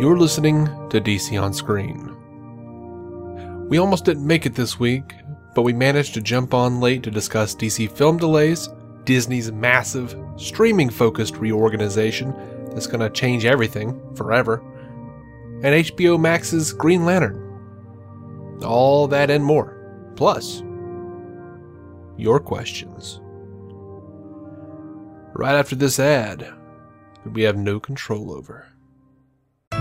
You're listening to DC on Screen. We almost didn't make it this week, but we managed to jump on late to discuss DC film delays, Disney's massive, streaming focused reorganization that's going to change everything forever, and HBO Max's Green Lantern. All that and more. Plus, your questions. Right after this ad, we have no control over.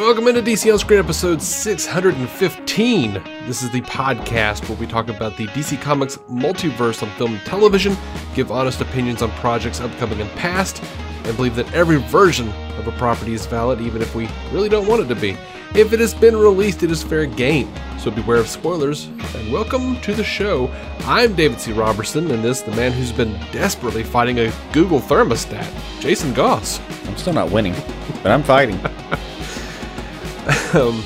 Welcome into DC On Screen episode 615. This is the podcast where we talk about the DC Comics multiverse on film and television, give honest opinions on projects upcoming and past, and believe that every version of a property is valid even if we really don't want it to be. If it has been released, it is fair game. So beware of spoilers, and welcome to the show. I'm David C. Robertson, and this is the man who's been desperately fighting a Google thermostat, Jason Goss. I'm still not winning, but I'm fighting. um,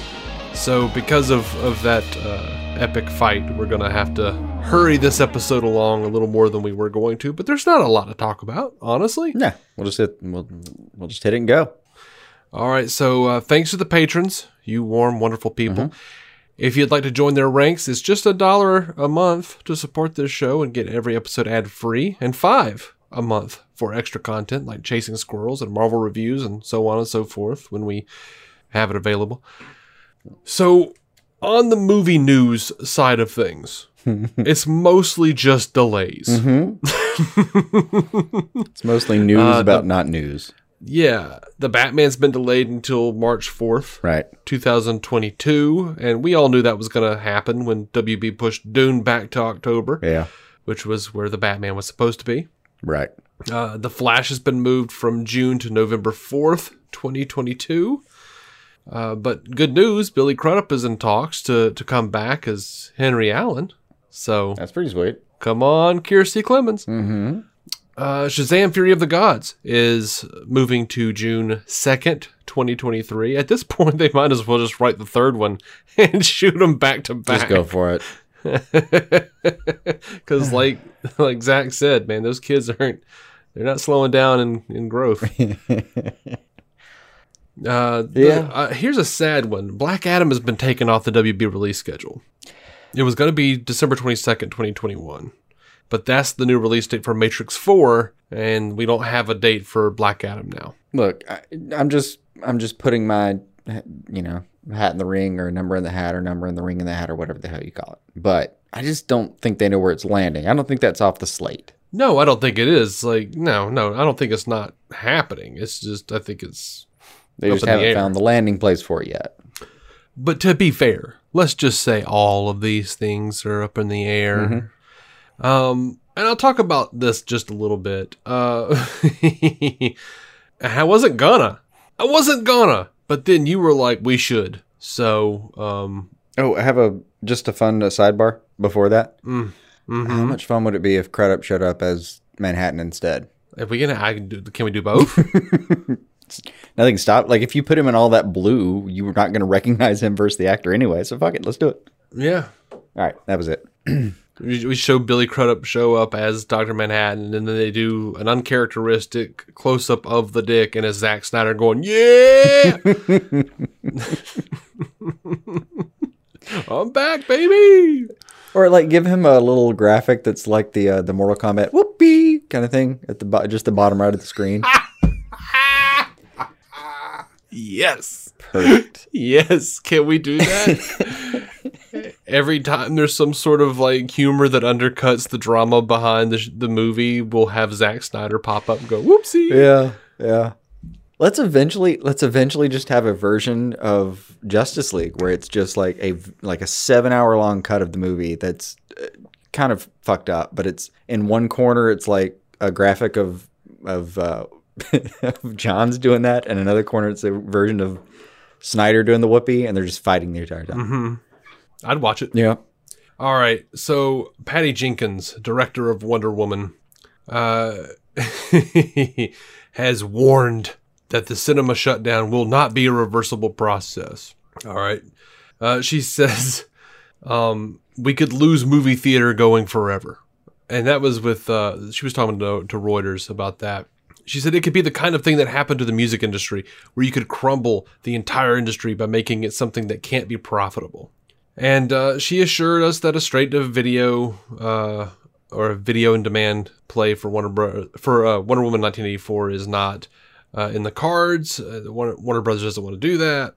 so because of, of that uh, epic fight, we're gonna have to hurry this episode along a little more than we were going to. But there's not a lot to talk about, honestly. Yeah, we'll just hit we'll, we'll just hit it and go. All right. So uh, thanks to the patrons, you warm, wonderful people. If you'd like to join their ranks, it's just a dollar a month to support this show and get every episode ad free, and five a month for extra content like chasing squirrels and Marvel reviews and so on and so forth when we have it available. So, on the movie news side of things, it's mostly just delays. It's mostly news Uh, about not news. Yeah, the Batman's been delayed until March 4th, Right. 2022, and we all knew that was going to happen when WB pushed Dune back to October, Yeah. which was where the Batman was supposed to be. Right. Uh, the Flash has been moved from June to November 4th, 2022. Uh, but good news, Billy Crudup is in talks to, to come back as Henry Allen. So That's pretty sweet. come on, Kiersey Clemons. Mm-hmm. Uh, Shazam Fury of the Gods is moving to June 2nd, 2023. At this point, they might as well just write the third one and shoot them back to back. Just go for it. Because, like, like Zach said, man, those kids aren't, they're not slowing down in, in growth. Uh, the- Yeah. uh, here's a sad one. Black Adam has been taken off the WB release schedule. It was going to be December 22nd, 2021. But that's the new release date for Matrix 4, and we don't have a date for Black Adam now. Look, I, I'm just I'm just putting my you know hat in the ring or number in the hat or number in the ring in the hat or whatever the hell you call it. But I just don't think they know where it's landing. I don't think that's off the slate. No, I don't think it is. Like, no, no, I don't think it's not happening. It's just, I think it's. They just haven't air. found the landing place for it yet. But to be fair, let's just say all of these things are up in the air. Mm-hmm. Um, and I'll talk about this just a little bit. Uh, I wasn't gonna. I wasn't gonna. But then you were like, we should. So, um, Oh, I have a just a fun uh, sidebar before that. mm, mhm. How much fun would it be if Crudup showed up as Manhattan instead? if we can, I can do. Can we do both? Nothing stopped. Like if you put him in all that blue, you were not going to recognize him versus the actor anyway. So fuck it, let's do it. yeah. All right, that was it. We show Billy Crudup show up as Doctor Manhattan, and then they do an uncharacteristic close up of the dick, and it's Zack Snyder going, "Yeah, I'm back, baby." Or like give him a little graphic that's like the uh, the Mortal Kombat whoopee kind of thing at the bo- just the bottom right of the screen. Yes, Perfect. yes. Can we do that? Every time there's some sort of like humor that undercuts the drama behind the, sh- the movie, we'll have Zack Snyder pop up and go, "Whoopsie." Yeah, yeah. Let's eventually let's eventually just have a version of Justice League where it's just like a like a seven hour long cut of the movie that's uh, kind of fucked up, but it's in one corner it's like a graphic of of, uh, John's doing that, and another corner it's a version of Snyder doing the whoopee, and they're just fighting the entire time. I'd watch it. Yeah. All right. So Patty Jenkins, director of Wonder Woman, uh, has warned that the cinema shutdown will not be a reversible process. All right. Uh, she says um, we could lose movie theater going forever. And that was with, uh, she was talking to, to Reuters about that. She said it could be the kind of thing that happened to the music industry, where you could crumble the entire industry by making it something that can't be profitable. And uh, she assured us that a straight to video uh, or a video in demand play for Warner Bro- for uh, Wonder Woman 1984 is not uh, in the cards. Uh, Warner, Warner Brothers doesn't want to do that.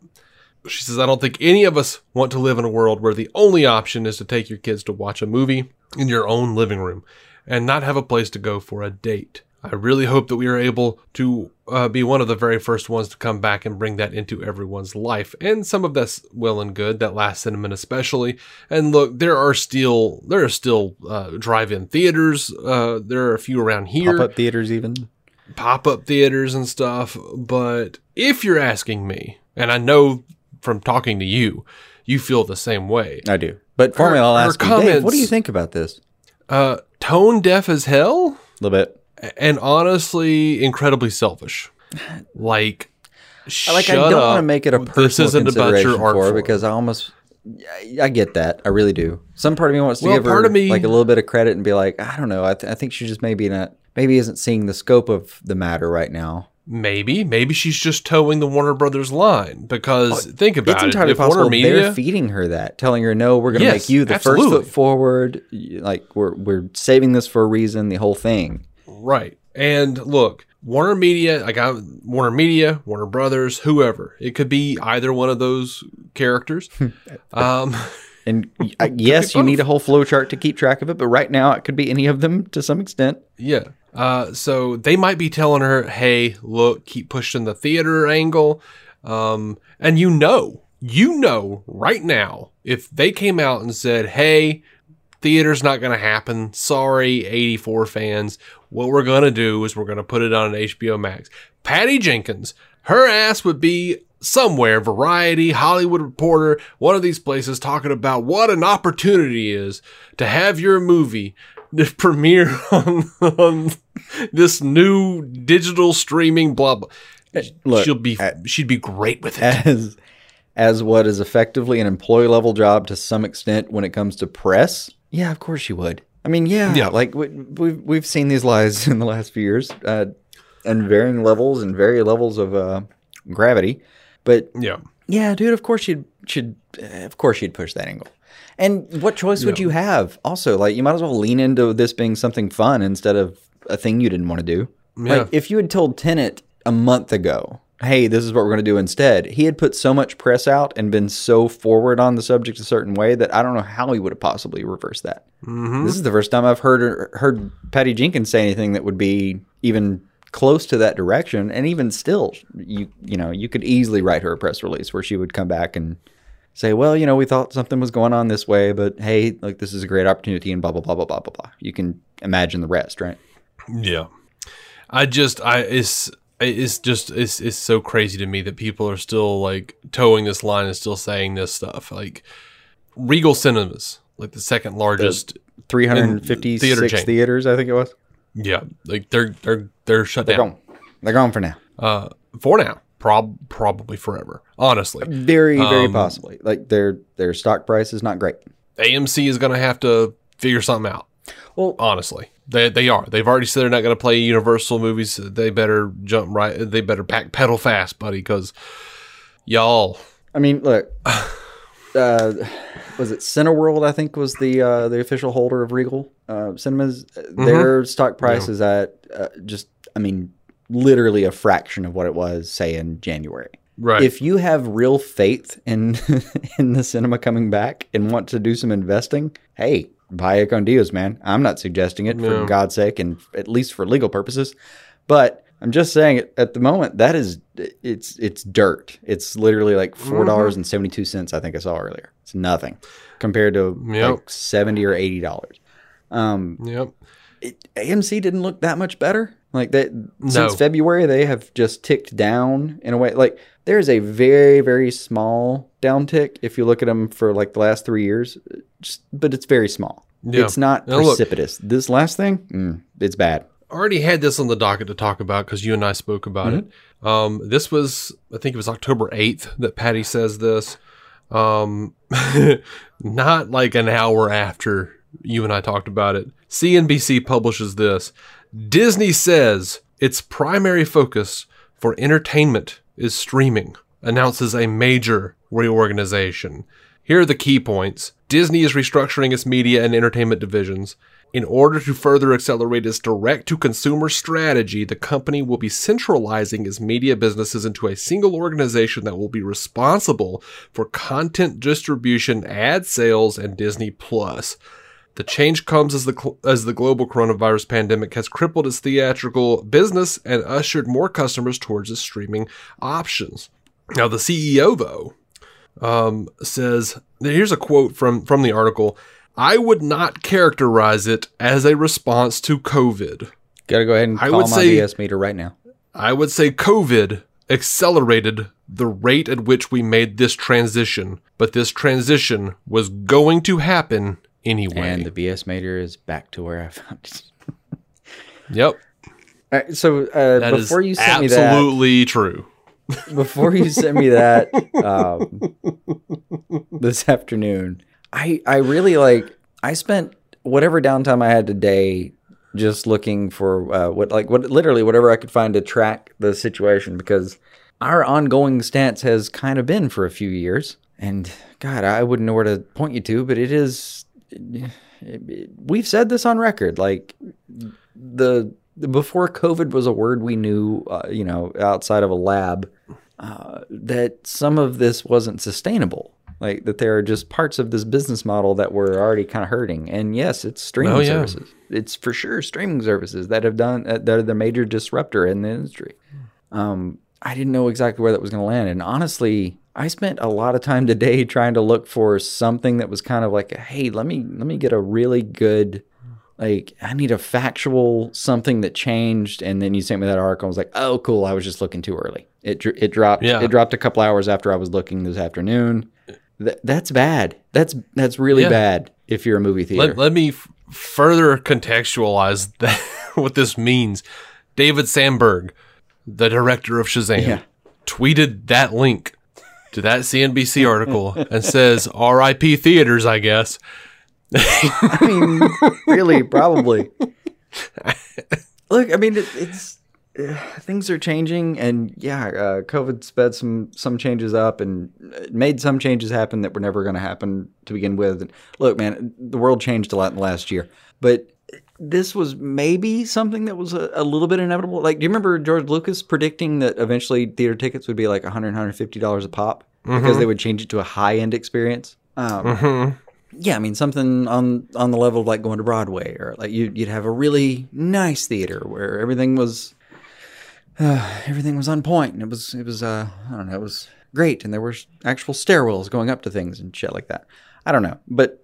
She says, I don't think any of us want to live in a world where the only option is to take your kids to watch a movie in your own living room and not have a place to go for a date. I really hope that we are able to uh, be one of the very first ones to come back and bring that into everyone's life. And some of that's well and good, that last sentiment especially. And look, there are still there are still uh, drive-in theaters. Uh, there are a few around here Pop up theaters even. pop up theaters and stuff. But if you're asking me, and I know from talking to you, you feel the same way. I do. But for me, I'll ask you, Dave, what do you think about this? Uh, tone deaf as hell, A little bit. And honestly, incredibly selfish. Like, like I don't want to make it a personal This isn't about your art for because I almost I- get that I really do. Some part of me wants to Well, give her me- like a little bit of credit and be like, I don't know. I, th- I think she just maybe not maybe isn't seeing the scope of the matter right now. maybe, maybe she's just toeing the Warner Brothers line because oh, think about it's it. entirely If Warner possible Media, they're feeding her that, telling her, "No, we're going to Yes, make you the absolutely. first foot forward. Like we're we're saving this for a reason. The whole thing." Right. And look, Warner Media, I got Warner Media, Warner Brothers, whoever. It could be either one of those characters. um, And yes, you need a whole flow chart to keep track of it, but right now it could be any of them to some extent. yeah. Uh, so they might be telling her, hey, look, keep pushing the theater angle. Um, and you know, you know right now, if they came out and said, hey, theater's not going to happen. Sorry, 84 fans. What we're going to do is we're going to put it on an HBO Max. Patty Jenkins, her ass would be somewhere, Variety, Hollywood Reporter, one of these places talking about what an opportunity is to have your movie premiere on, on this new digital streaming blah blah. Eh, look, She'll be at- she'd be great with it. as as what is effectively an employee level job to some extent when it comes to press. Yeah, of course she would. I mean, yeah, Yeah. like we, we've we've seen these lies in the last few years, uh, and varying levels and varying levels of uh, gravity. But yeah. yeah, dude, of course you'd should of course you'd push that angle. And what choice would you have? Also, like you might as well lean into this being something fun instead of a thing you didn't want to do. Yeah. Like if you had told Tenet a month ago hey, this is what we're going to do instead. He had put so much press out and been so forward on the subject a certain way that I don't know how he would have possibly reversed that. Mm-hmm. This is the first time I've heard heard Patty Jenkins say anything that would be even close to that direction. And even still, you you know, you could easily write her a press release where she would come back and say, well, you know, we thought something was going on this way, but hey, like this is a great opportunity and blah blah blah blah blah blah blah. You can imagine the rest, right? Yeah. I just I it's it's just it's it's so crazy to me that people are still like toeing this line and still saying this stuff. Like Regal Cinemas, like the second largest 356 theater chain. theaters, I think it was. Yeah, like they're they're they're shut They're down gone. They're gone for now. uh, for now, prob probably forever. Honestly, Very, very Um, possibly. Like their their stock price is not great. AMC is gonna have to figure something out. Well, Honestly, they they are. They've already said they're not gonna play Universal movies. They better jump right. They better pack pedal fast, buddy, because y'all. I mean, look. Uh, was it Cineworld? I think was the uh, the official holder of Regal uh, Cinemas. Their stock price is at uh, just, I mean, literally a fraction of what it was, say, in January. Right. If you have real faith in in the cinema coming back and want to do some investing, hey, buy deals, man. I'm not suggesting it for God's sake, and at least for legal purposes. But I'm just saying, at- the moment, that is it's it's dirt. It's literally like four dollars and seventy two cents. I think I saw earlier. It's nothing compared to Yep. like seventy or eighty dollars. Um, Yep. it, AMC didn't look that much better. Like that No. since February, they have just ticked down in a way. Like there is a very very small downtick if you look at them for like the last three years. Just, but it's very small. Yeah. It's not Now look- precipitous. this last thing, mm, it's bad. already had this on the docket to talk about because you and I spoke about it. Um, this was, I think it was October 8th that Patty says this. Um, not like an hour after you and I talked about it. CNBC publishes this. Disney says its primary focus for entertainment is streaming, announces a major reorganization. Here are the key points. Disney is restructuring its media and entertainment divisions. In order to further accelerate its direct to consumer strategy, the company will be centralizing its media businesses into a single organization that will be responsible for content distribution, ad sales, and Disney Plus. The change comes as the cl- as the global coronavirus pandemic has crippled its theatrical business and ushered more customers towards its streaming options. Now, the CEO though um, says here's a quote from from the article. I would not characterize it as a response to COVID. Got to go ahead and I call would my say- BS meter right now. I would say COVID accelerated the rate at which we made this transition, but this transition was going to happen anyway. And the BS meter is back to where I found it. yep, All right, so uh, that is before you sent me that, absolutely true. Before you sent me that um, this afternoon, I I really like I spent whatever downtime I had today just looking for uh, what like what literally whatever I could find to track the situation because our ongoing stance has kind of been for a few years. And God I wouldn't know where to point you to but it is we've said this on record like the before COVID was a word we knew, uh, you know, outside of a lab, uh, that some of this wasn't sustainable. Like that there are just parts of this business model that were already kind of hurting. And yes, it's streaming Oh, yeah. services. It's for sure streaming services that have done uh, that are the major disruptor in the industry. Um, I didn't know exactly where that was going to land, and honestly, I spent a lot of time today trying to look for something that was kind of like, hey, let me let me get a really good like I need a factual something that changed, and then you sent me that article. I was like, oh, cool. I was just looking too early. It it dropped. Yeah. It dropped a couple hours after I was looking this afternoon. Th- that's bad. That's that's really Yeah. bad if you're a movie theater. Let, let me f- further contextualize that, what this means. David Sandberg, the director of Shazam, Yeah. tweeted that link to that CNBC article and says, RIP theaters, I guess. I mean, really, probably. Look, I mean, it, it's uh, things are changing, and yeah, uh, COVID sped some some changes up and made some changes happen that were never going to happen to begin with. And look, man, the world changed a lot in the last year, but this was maybe something that was a, a little bit inevitable. Like, do you remember George Lucas predicting that eventually theater tickets would be like 100 150 dollars a pop because they would change it to a high end experience? Um, Yeah, I mean something on on the level of like going to Broadway, or like you, you'd have a really nice theater where everything was uh, everything was on point, and it was it was uh, I don't know, it was great, and there were actual stairwells going up to things and shit like that. I don't know, but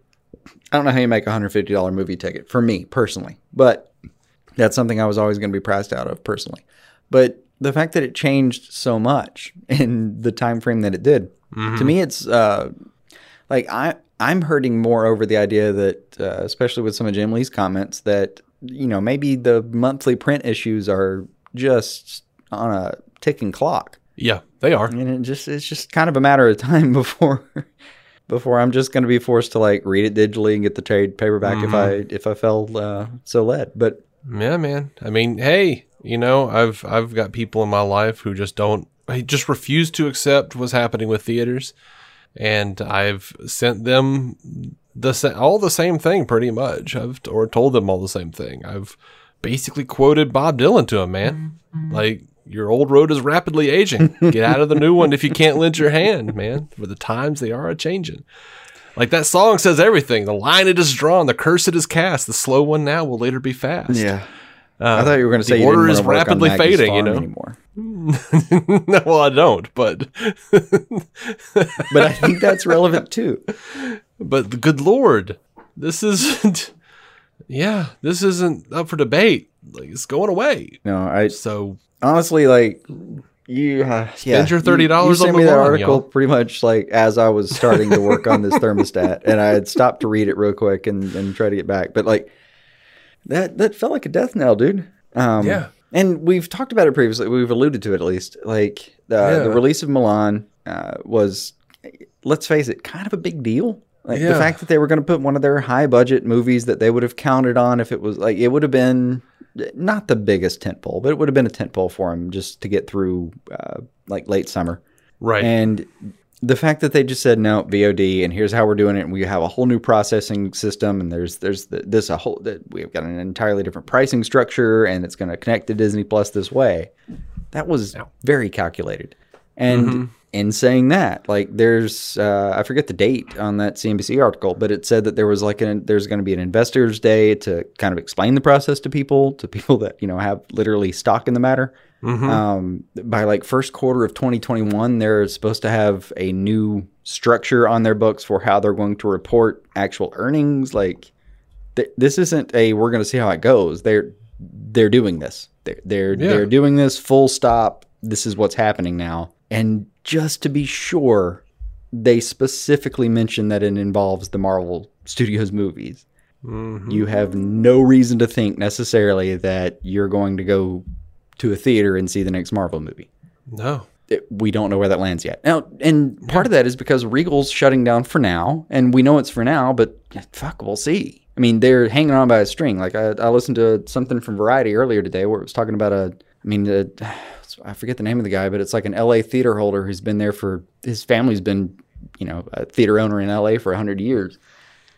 I don't know how you make a hundred fifty dollar movie ticket for me personally, but that's something I was always going to be priced out of personally. But the fact that it changed so much in the time frame that it did, to me, it's uh, like I I'm hurting more over the idea that, uh, especially with some of Jim Lee's comments, that you know maybe the monthly print issues are just on a ticking clock, Yeah, they are. and it just it's just kind of a matter of time before before I'm just going to be forced to like read it digitally and get the trade paperback if I if I fell uh, so led. But Yeah, man. I mean, hey, you know, I've I've got people in my life who just don't I just refuse to accept what's happening with theaters, and I've sent them the sa- all the same thing pretty much. I've or told them all the same thing. I've basically quoted Bob Dylan to them, man. Mm-hmm. Like your old road is rapidly aging. Get out of the new one if you can't lend your hand, man. For the times they are a changing. Like that song says everything. The line it is drawn, the curse it is cast. The slow one now will later be fast. Yeah. Uh, I thought you were going to say you order is wanna work on rapidly fading, you know? anymore. No, well, I don't, but But I think that's relevant too. but good lord, this isn't. Yeah, this isn't up for debate. Like it's going away. No, I So honestly like you uh, yeah your $30 you on sent me that line, article y'all. pretty much like as i was starting to work on this thermostat and i had stopped to read it real quick and, and try to get back but like that that felt like a death knell dude um Yeah. And we've talked about it previously we've alluded to it at least like uh, Yeah. the release of Mulan uh, was let's face it kind of a big deal like the fact that they were going to put one of their high budget movies that they would have counted on if it was like it would have been not the biggest tentpole, but it would have been a tentpole for them just to get through uh, like late summer. right, And the fact that they just said no VOD and here's how we're doing it, and we have a whole new processing system, and there's there's the, this a whole that we've got an entirely different pricing structure, and it's going to connect to Disney Plus this way. That was very calculated. And in saying that, like there's uh, I forget the date on that CNBC article, but it said that there was like an there's going to be an investors day to kind of explain the process to people, to people that you know have literally stock in the matter. Um, by like first quarter of 2021, they're supposed to have a new structure on their books for how they're going to report actual earnings. Like th- this isn't a we're going to see how it goes. They're they're doing this. They're they're, Yeah. they're doing this full stop. This is what's happening now. And just to be sure, they specifically mention that it involves the Marvel Studios movies. You have no reason to think necessarily that you're going to go to a theater and see the next Marvel movie no, it- we don't know where that lands yet. Now, and part of that is because Regal's shutting down for now, and we know it's for now, but fuck, we'll see. I mean, they're hanging on by a string. Like I, I listened to something from Variety earlier today where it was talking about a, I mean, uh I forget the name of the guy, but it's like an LA theater holder who's been there for his family's been, you know, a theater owner in LA for hundred years,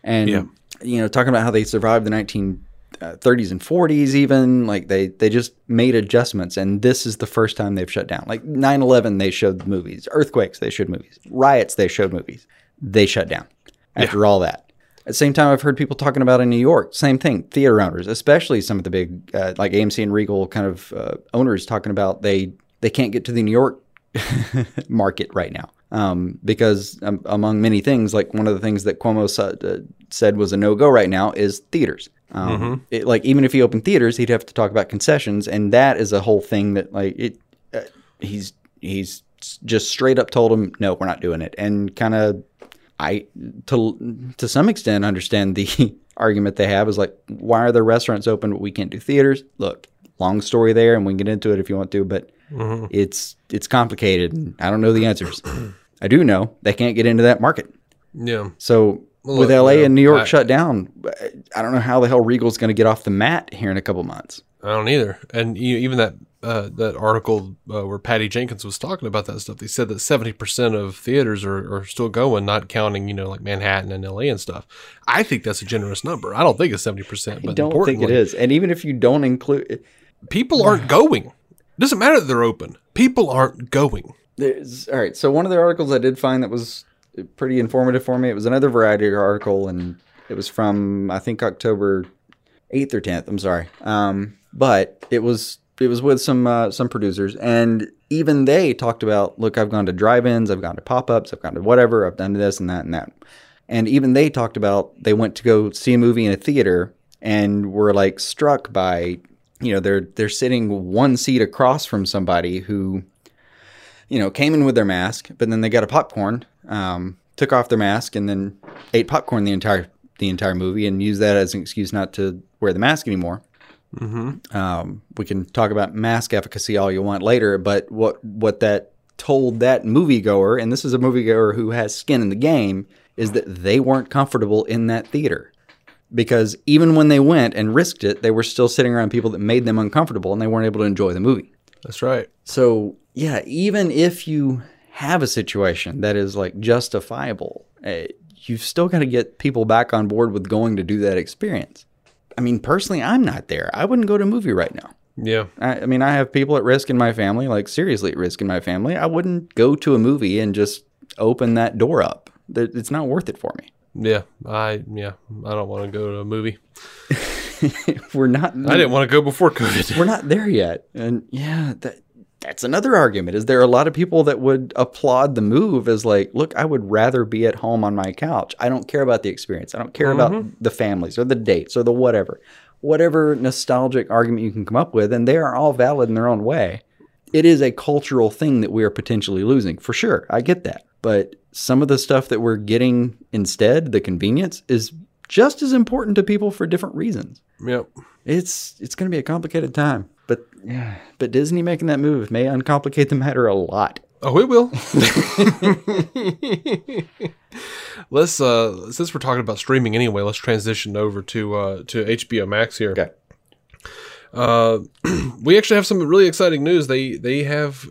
and Yeah. you know, talking about how they survived the nineteen. Uh, 30s and 40s even like they they just made adjustments and this is the first time they've shut down. Like 9-11 they showed movies. Earthquakes they showed movies. Riots they showed movies. They shut down after all that. At the same time i've heard people talking about in new york same thing theater owners especially some of the big uh, like amc and regal kind of uh, owners talking about they they can't get to the new york market right now. Um, because um, among many things, like one of the things that Cuomo said, uh, said was a no go right now is theaters. Um, it, like even if he opened theaters, he'd have to talk about concessions, and that is a whole thing that like it. Uh, he's he's just straight up told him no, we're not doing it, and kind of I to to some extent understand the argument they have is like why are the restaurants open but we can't do theaters? Look, long story there, and we can get into it if you want to, but it's it's complicated. and I don't know the answers. I do know they can't get into that market. yeah, So Well, with LA you know, and New York I- shut down, I don't know how the hell Regal's going to get off the mat here in a couple months. I don't either. And you, even that uh, that article uh, where Patty Jenkins was talking about that stuff. They said that seventy percent of theaters are, are still going, not counting you know like Manhattan and L.A. and stuff. I think that's a generous number. I don't think it's seventy percent, I but don't think it is. And even if you don't include, people aren't going. It Doesn't matter that they're open. People aren't going. There's, all right. So one of the articles I did find that was pretty informative for me. It was another Variety article, and it was from I think October eighth or tenth. I'm sorry, um, but it was it was with some uh, some producers, and even they talked about, look, I've gone to drive-ins, I've gone to pop-ups, I've gone to whatever, I've done this and that and that, and even they talked about they went to go see a movie in a theater and were like struck by, you know, they're they're sitting one seat across from somebody who you know, came in with their mask, but then they got a popcorn, um, took off their mask, and then ate popcorn the entire the entire movie, and used that as an excuse not to wear the mask anymore. Mm-hmm. Um, we can talk about mask efficacy all you want later, but what what that told that moviegoer, and this is a moviegoer who has skin in the game, is that they weren't comfortable in that theater. Because even when they went and risked it, they were still sitting around people that made them uncomfortable and they weren't able to enjoy the movie. That's right. So, yeah, even if you have a situation that is like justifiable, uh, you've still got to get people back on board with going to do that experience. I mean, personally, I'm not there. I wouldn't go to a movie right now. Yeah. I, I mean, I have people at risk in my family, like seriously at risk in my family. I wouldn't go to a movie and just open that door up. It's not worth it for me. Yeah. I yeah. I don't want to go to a movie. We're not. I didn't want to go before COVID. we're not there yet. And yeah, that that's another argument. Is there a lot of people that would applaud the move as like, look, I would rather be at home on my couch. I don't care about the experience. I don't care about mm-hmm. the families or the dates or the whatever. Whatever nostalgic argument you can come up with, and they are all valid in their own way. It is a cultural thing that we are potentially losing, for sure. I get that. But some of the stuff that we're getting instead, the convenience, is just as important to people for different reasons Yep. it's it's going to be a complicated time. But yeah, but Disney making that move may uncomplicate the matter a lot. Oh, it will. let's uh since we're talking about streaming anyway, let's transition over to uh to HBO Max here. Okay. Uh we actually have some really exciting news. They they have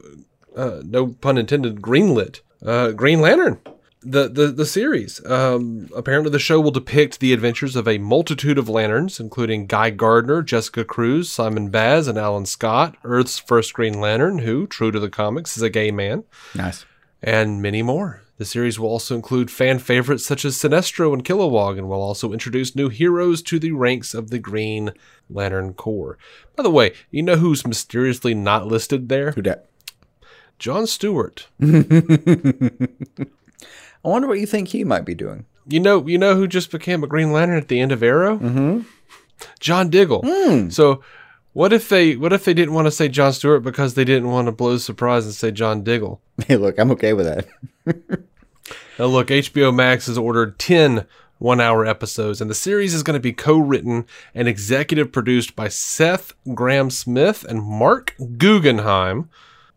uh no pun intended greenlit uh Green Lantern. The, the the series. Um, apparently, the show will depict the adventures of a multitude of lanterns, including Guy Gardner, Jessica Cruz, Simon Baz, and Alan Scott, Earth's first Green Lantern, who, true to the comics, is a gay man Nice. and many more. The series will also include fan favorites such as Sinestro and Kilowog, and will also introduce new heroes to the ranks of the Green Lantern Corps. By the way, you know who's mysteriously not listed there? Who dat? John Stewart. I wonder what you think he might be doing. You know, you know who just became a Green Lantern at the end of Arrow? Mm-hmm. John Diggle. So, what if they what if they didn't want to say John Stewart because they didn't want to blow the surprise and say John Diggle? Hey, look, I'm okay with that. Now, look, HBO Max has ordered 10 one hour episodes, and the series is going to be co written and executive produced by Seth Grahame-Smith and Marc Guggenheim,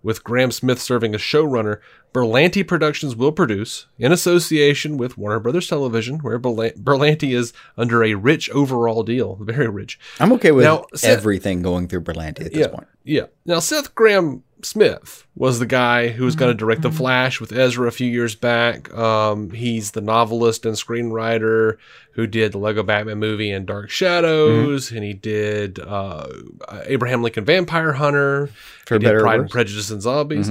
with Grahame-Smith serving as showrunner. Berlanti Productions will produce, in association with Warner Brothers Television, where Berlanti is under a rich overall deal, very rich. I'm okay with Now, Seth- everything going through Berlanti at this yeah, point. Yeah. Now, Seth Grahame Smith was the guy who was going to direct The Flash with Ezra a few years back. Um, he's the novelist and screenwriter who did the Lego Batman movie and Dark Shadows, and he did uh, Abraham Lincoln Vampire Hunter. For he did better or Pride and. Prejudice and Zombies.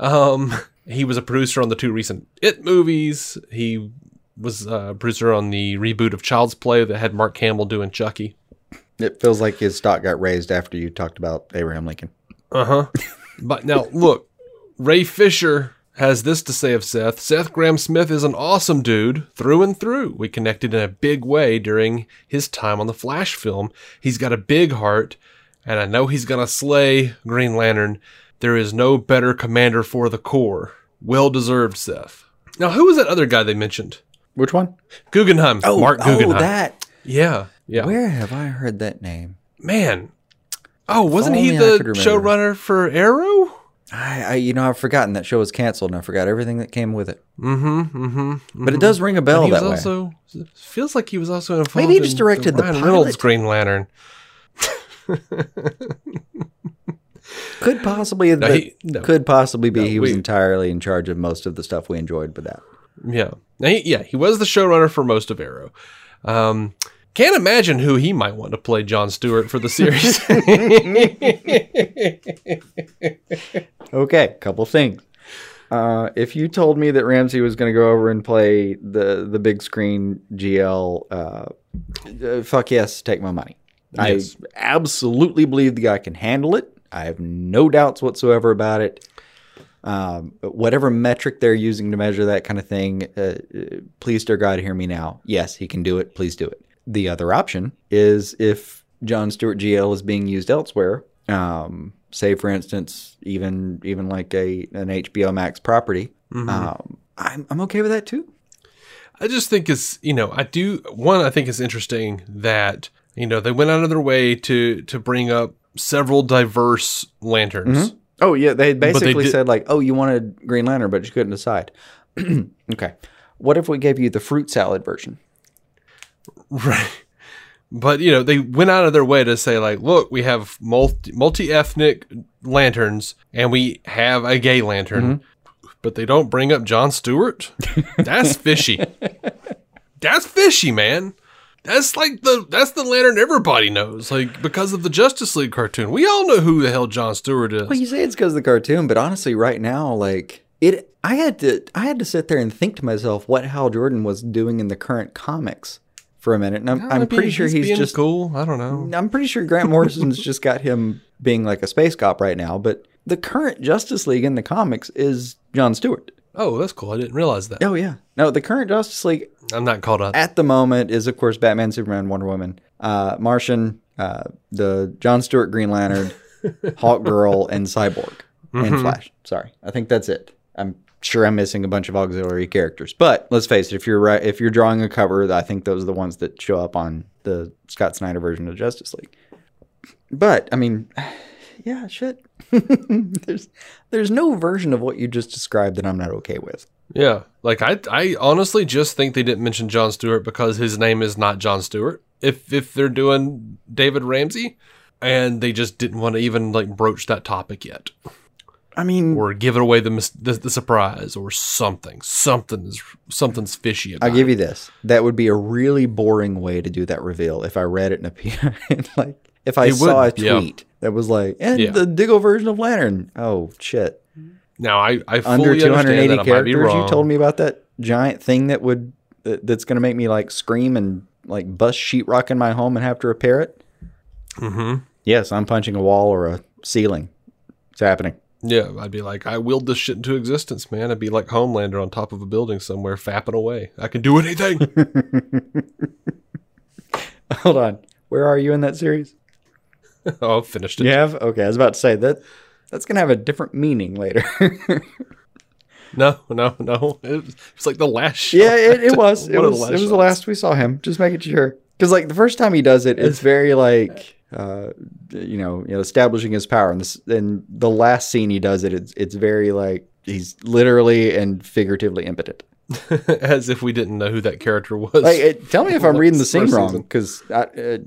Um, he was a producer on the two recent It movies. He was a producer on the reboot of Child's Play that had Mark Campbell doing Chucky. It feels like his stock got raised after you talked about Abraham Lincoln. But now, look, Ray Fisher has this to say of Seth Seth Grahame-Smith is an awesome dude through and through. We connected in a big way during his time on the Flash film. He's got a big heart, and I know he's going to slay Green Lantern. There is no better commander for the Corps. Well deserved, Seth. Now, who was that other guy they mentioned? Which one? Guggenheim. Oh, Marc oh, Guggenheim. Oh, that. Yeah, yeah. Where have I heard that name? Man. Oh, wasn't he the showrunner for Arrow? I, I, you know, I've forgotten that show was canceled, and I forgot everything that came with it. Mm-hmm. Mm-hmm. But it does ring a bell he was that way. also feels like he was also involved. Maybe he just directed the Ryan Reynolds pilot. Green Lantern. Could possibly No, he- no. could possibly be No, he was we- entirely in charge of most of the stuff we enjoyed with that. Yeah. He, yeah, he was the showrunner for most of Arrow. Um, can't imagine who he might want to play John Stewart for the series. Okay, couple things. Uh, if you told me that Ramsey was going to go over and play the the big screen GL, uh, uh, fuck yes, take my money. Yes. I absolutely believe the guy can handle it. I have no doubts whatsoever about it. Um, whatever metric they're using to measure that kind of thing, uh, uh, please, dear God, hear me now. Yes, he can do it. Please do it. The other option is if John Stewart GL is being used elsewhere, um, say for instance, even even like a an HBO Max property, um, I'm I'm okay with that too. I just think it's you know I do one I think it's interesting that you know they went out of their way to to bring up several diverse lanterns. Oh yeah, they they basically did- said like, oh, you wanted Green Lantern, but you couldn't decide. okay, what if we gave you the fruit salad version? Right. But you know, they went out of their way to say like, look, we have multi multi ethnic lanterns and we have a gay lantern, mm-hmm. but they don't bring up John Stewart. That's fishy. that's fishy, man. That's like the that's the lantern everybody knows, like because of the Justice League cartoon. We all know who the hell John Stewart is. Well, you say it's because of the cartoon, but honestly, right now, like it, I had to, I had to sit there and think to myself what Hal Jordan was doing in the current comics for a minute, and I'm, I'm pretty sure he's being just cool. I don't know. I'm pretty sure Grant Morrison's just got him being like a space cop right now, but the current Justice League in the comics is John Stewart. Oh, that's cool. I didn't realize that. Oh yeah. No, the current Justice League I'm not caught up. at the moment is of course Batman, Superman, Wonder Woman, uh, Martian, uh, the John Stewart Green Lantern, Hawk Girl, and Cyborg and Flash. Sorry, I think that's it. I'm sure I'm missing a bunch of auxiliary characters, but let's face it. If you're right, if you're drawing a cover, I think those are the ones that show up on the Scott Snyder version of Justice League. But I mean, yeah, shit. there's there's no version of what you just described that I'm not okay with. Yeah, like I, I honestly just think they didn't mention John Stewart because his name is not John Stewart. If if they're doing David Ramsey, and they just didn't want to even like broach that topic yet, I mean, or give it away the mis- the, the surprise, or something. Something is something's fishy about. It. I'll give it. you this. That would be a really boring way to do that reveal if I read it in a a P- like if I It saw would, a yeah. tweet that was like, and Yeah. the Diggle version of Lantern. Oh shit. Now I I fully Under understand 280 that I might be characters. wrong. You told me about that giant thing that would that- that's going to make me like scream and like bust sheetrock in my home and have to repair it. Mm-hmm. Yes, I'm punching a wall or a ceiling. It's happening. Yeah, I'd be like, I willed this shit into existence, man. I'd be like Homelander on top of a building somewhere, fapping away. I can do anything. Hold on. Where are you in that series? oh, I've finished it. You have? Okay, I was about to say that that's going to have a different meaning later. No, no, no. It was, it was like the last shot. Yeah, it, it was. It was. the it last was the last we saw him. Just making sure, because like the first time he does it, it's very like, uh, you know, you know, establishing his power. And this, and the last scene he does it, it's it's very like he's literally and figuratively impotent. As if we didn't know who that character was. Like, it, tell me if I'm reading the scene wrong, because I. Uh,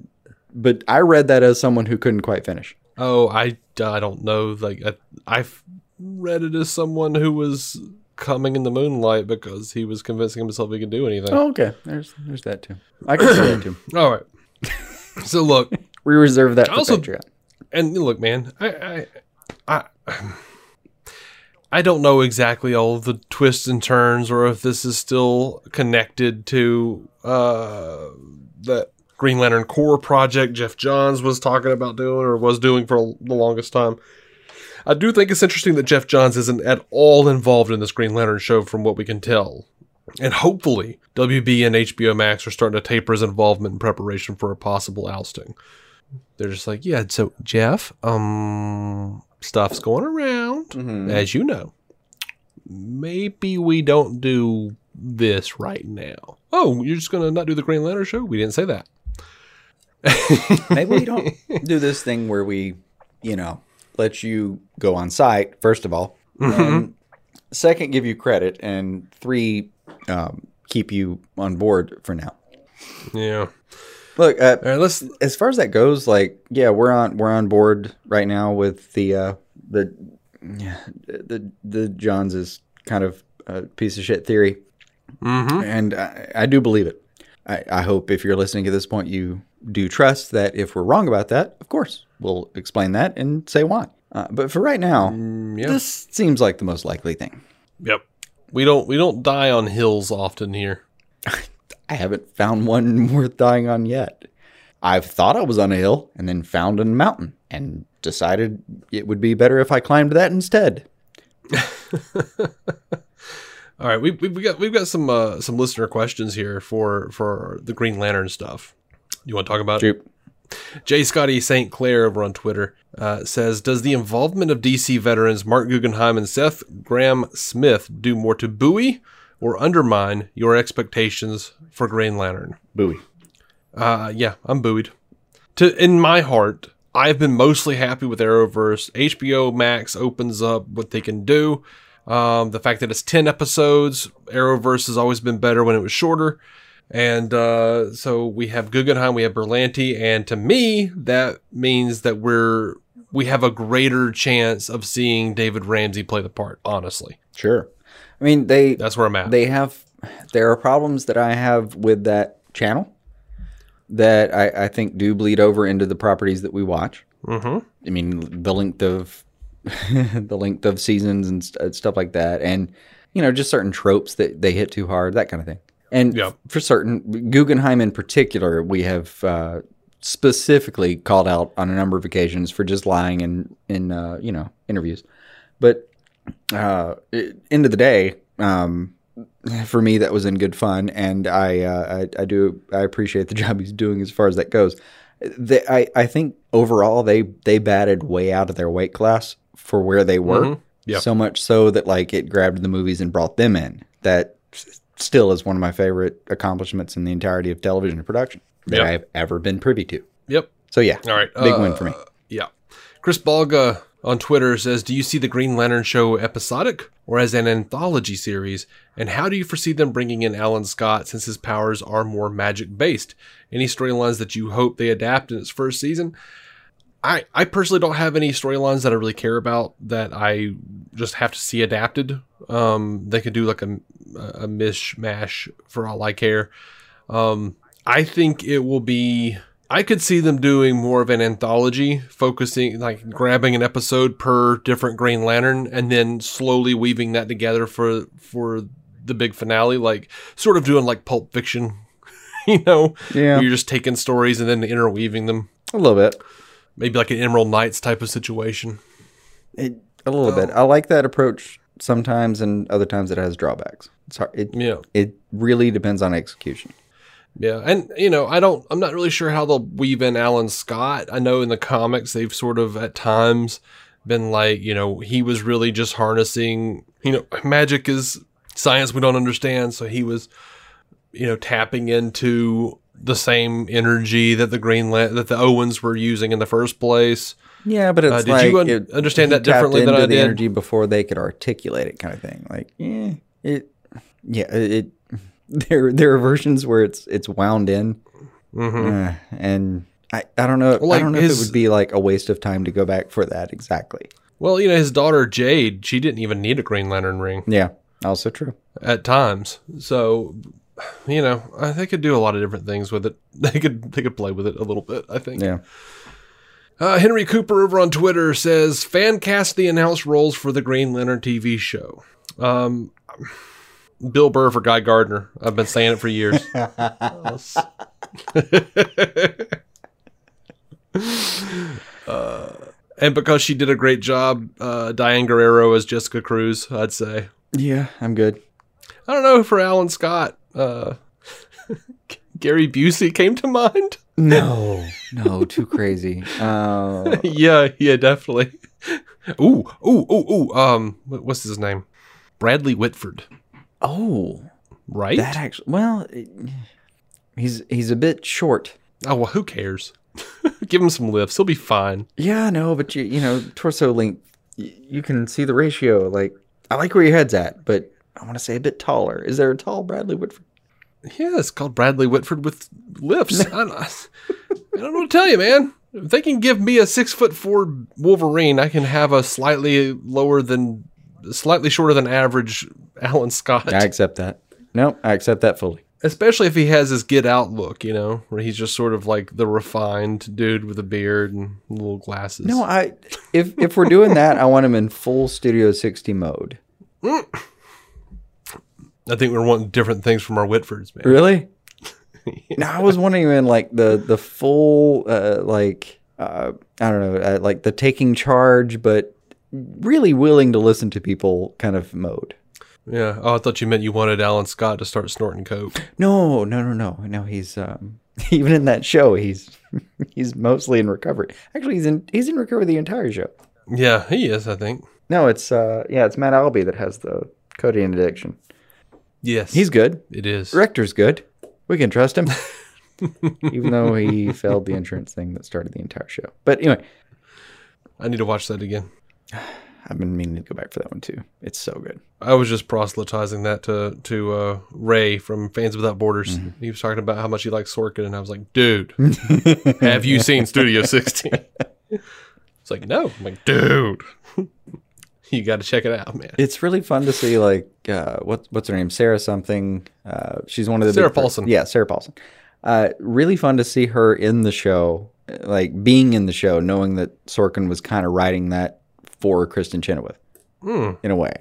but I read that as someone who couldn't quite finish. oh, I, I don't know. Like I, I've read it as someone who was coming in the moonlight because he was convincing himself he could do anything. Oh, okay. There's there's that too. I can see that too. All right. So look, We reserve that for Also- Patreon. and look, man, I, I, I, I don't know exactly all of the twists and turns, or if this is still connected to uh, that Green Lantern Corps project Geoff Johns was talking about doing, or was doing for the longest time. I do think it's interesting that Geoff Johns isn't at all involved in this Green Lantern show, from what we can tell. And hopefully, WB and HBO Max are starting to taper his involvement in preparation for a possible ousting they're just like, yeah, so Geoff, um, stuff's going around, as you know. Maybe we don't do this right now. Oh, you're just gonna not do the Green Lantern show? We didn't say that. Maybe we don't do this thing where we, you know, let you go on site, first of all. And second, give you credit. And three, um, keep you on board for now. Yeah. Look, uh, right, let's. as far as that goes, like, yeah, we're on we're on board right now with the uh, the yeah, the the Johns is kind of a piece of shit theory, mm-hmm. and I, I do believe it. I, I hope if you're listening at this point, you do trust that if we're wrong about that, of course, we'll explain that and say why. Uh, but for right now, yeah. this seems like the most likely thing. Yep. We don't we don't die on hills often here. I haven't found one worth dying on yet. I've thought I was on a hill and then found a mountain and decided it would be better if I climbed that instead. All right, we we we got we've got some uh, some listener questions here for for the Green Lantern stuff. You want to talk about it? J. Scotty St. Clair over on Twitter uh, says, "Does the involvement of DC veterans Marc Guggenheim and Seth Grahame-Smith do more to buoy or undermine your expectations for Green Lantern?" Buoy. Uh, yeah, I'm buoyed. To in my heart, I've been mostly happy with Arrowverse. HBO Max opens up what they can do. Um, the fact that it's ten episodes, Arrowverse has always been better when it was shorter. And uh, so we have Guggenheim, we have Berlanti, and to me, that means that we're we have a greater chance of seeing David Ramsey play the part. Honestly, Sure. I mean, they that's where I'm at. they have there are problems that I have with that channel that I, I think do bleed over into the properties that we watch. Mm-hmm. I mean, the length of the length of seasons and st- stuff like that, and you know, just certain tropes that they hit too hard, that kind of thing. And Yep. for certain, Guggenheim in particular, we have uh, specifically called out on a number of occasions for just lying in in uh, you know interviews. But uh, end of the day, um, for me, that was in good fun, and I, uh, I I do I appreciate the job he's doing as far as that goes. They, I I think overall they they batted way out of their weight class for where they were. Yep. So much so that like it grabbed the movies and brought them in. That s- still is one of my favorite accomplishments in the entirety of television production that Yep. I've ever been privy to. yep. So yeah, All right. big uh, win for me. Yeah. Chris Balga on Twitter says, Do you see the Green Lantern show episodic or as an anthology series? And how do you foresee them bringing in Alan Scott since his powers are more magic based? Any storylines that you hope they adapt in its first season? I, I personally don't have any storylines that I really care about that I just have to see adapted. Um, they could do like a, a mishmash for all I care. Um, I think it will be. I could see them doing more of an anthology, focusing like grabbing an episode per different Green Lantern, and then slowly weaving that together for for the big finale, like sort of doing like Pulp Fiction, you know? Yeah. you're just taking stories and then interweaving them, A little bit. maybe like an Emerald Knights type of situation. It, a little bit. I like that approach sometimes, and other times it has drawbacks. It's hard. It, Yeah. it really depends on execution. Yeah, and you know, I don't I'm not really sure how they'll weave in Alan Scott. I know in the comics they've sort of at times been like, you know, he was really just harnessing, you know, magic is science we don't understand, so he was you know, tapping into the same energy that the Green that the Owens were using in the first place. Yeah, but it's Uh, did like you un- it- understand that differently than I did? energy before they could articulate it, kind of thing. Like, yeah, it, yeah, it. There, there are versions where it's it's wound in, Uh, and I, I don't know. Mm-hmm. Well, like I don't know his- if it would be like a waste of time to go back for that exactly. Well, you know, his daughter Jade, she didn't even need a Green Lantern ring. Yeah, also true. at times. So, you know, I they could do a lot of different things with it. They could they could play with it a little bit. I think. Yeah, Uh, Henry Cooper over on Twitter says fan cast the announced roles for the Green Lantern TV show. Um, Bill Burr for Guy Gardner. I've been saying it for years. Uh, and because she did a great job, uh, Diane Guerrero as Jessica Cruz, I'd say. yeah, I'm good. I don't know for Alan Scott. Uh, Gary Busey came to mind. No, no, too crazy. Uh, yeah, yeah, definitely. Ooh, ooh, ooh, ooh. Um, what's his name? Bradley Whitford, oh, right? that actually. Well, it, he's he's a bit short. oh well, who cares? Give him some lifts. He'll be fine. Yeah, no, but you you know torso length, y- you can see the ratio. Like I like where your head's at, but I want to say a bit taller. Is there a tall Bradley Whitford? Yeah, it's called Bradley Whitford with lifts. I, don't, I don't know what to tell you, man. If they can give me a six foot four Wolverine, I can have a slightly lower than, slightly shorter than average Alan Scott. I accept that. No, I accept that fully. Especially if he has his get out look, you know, where he's just sort of like the refined dude with a beard and little glasses. No, I if if we're doing that, I want him in full Studio 60 mode. I think we're wanting different things from our Whitfords, man. Really? No, I was wondering in like the the full uh, like uh, I don't know, uh, like the taking charge, but really willing to listen to people kind of mode. Yeah. Oh, I thought you meant you wanted Alan Scott to start snorting coke. No, no, no, no, no. He's um, even in that show, he's he's mostly in recovery. Actually, he's in he's in recovery the entire show. Yeah, he is. I think. No, it's uh, yeah, it's Matt Albie that has the codeine addiction. Yes, He's good. It is. Rector's good. We can trust him, even though he failed the insurance thing that started the entire show. But anyway, I need to watch that again. I've been meaning to go back for that one too. It's so good. I was just proselytizing that to to uh, Ray from Fans Without Borders. Mm-hmm. He was talking about how much he likes Sorkin, and I was like, "Dude, have you seen Studio 16?" It's like, "No." I'm like, "Dude, you got to check it out, man." It's really fun to see like uh, what what's her name, Sarah something. Uh, she's one of the Sarah big per- Paulson. Yeah, Sarah Paulson. Uh, really fun to see her in the show, like being in the show, knowing that Sorkin was kind of writing that for Kristin Chenoweth in a way.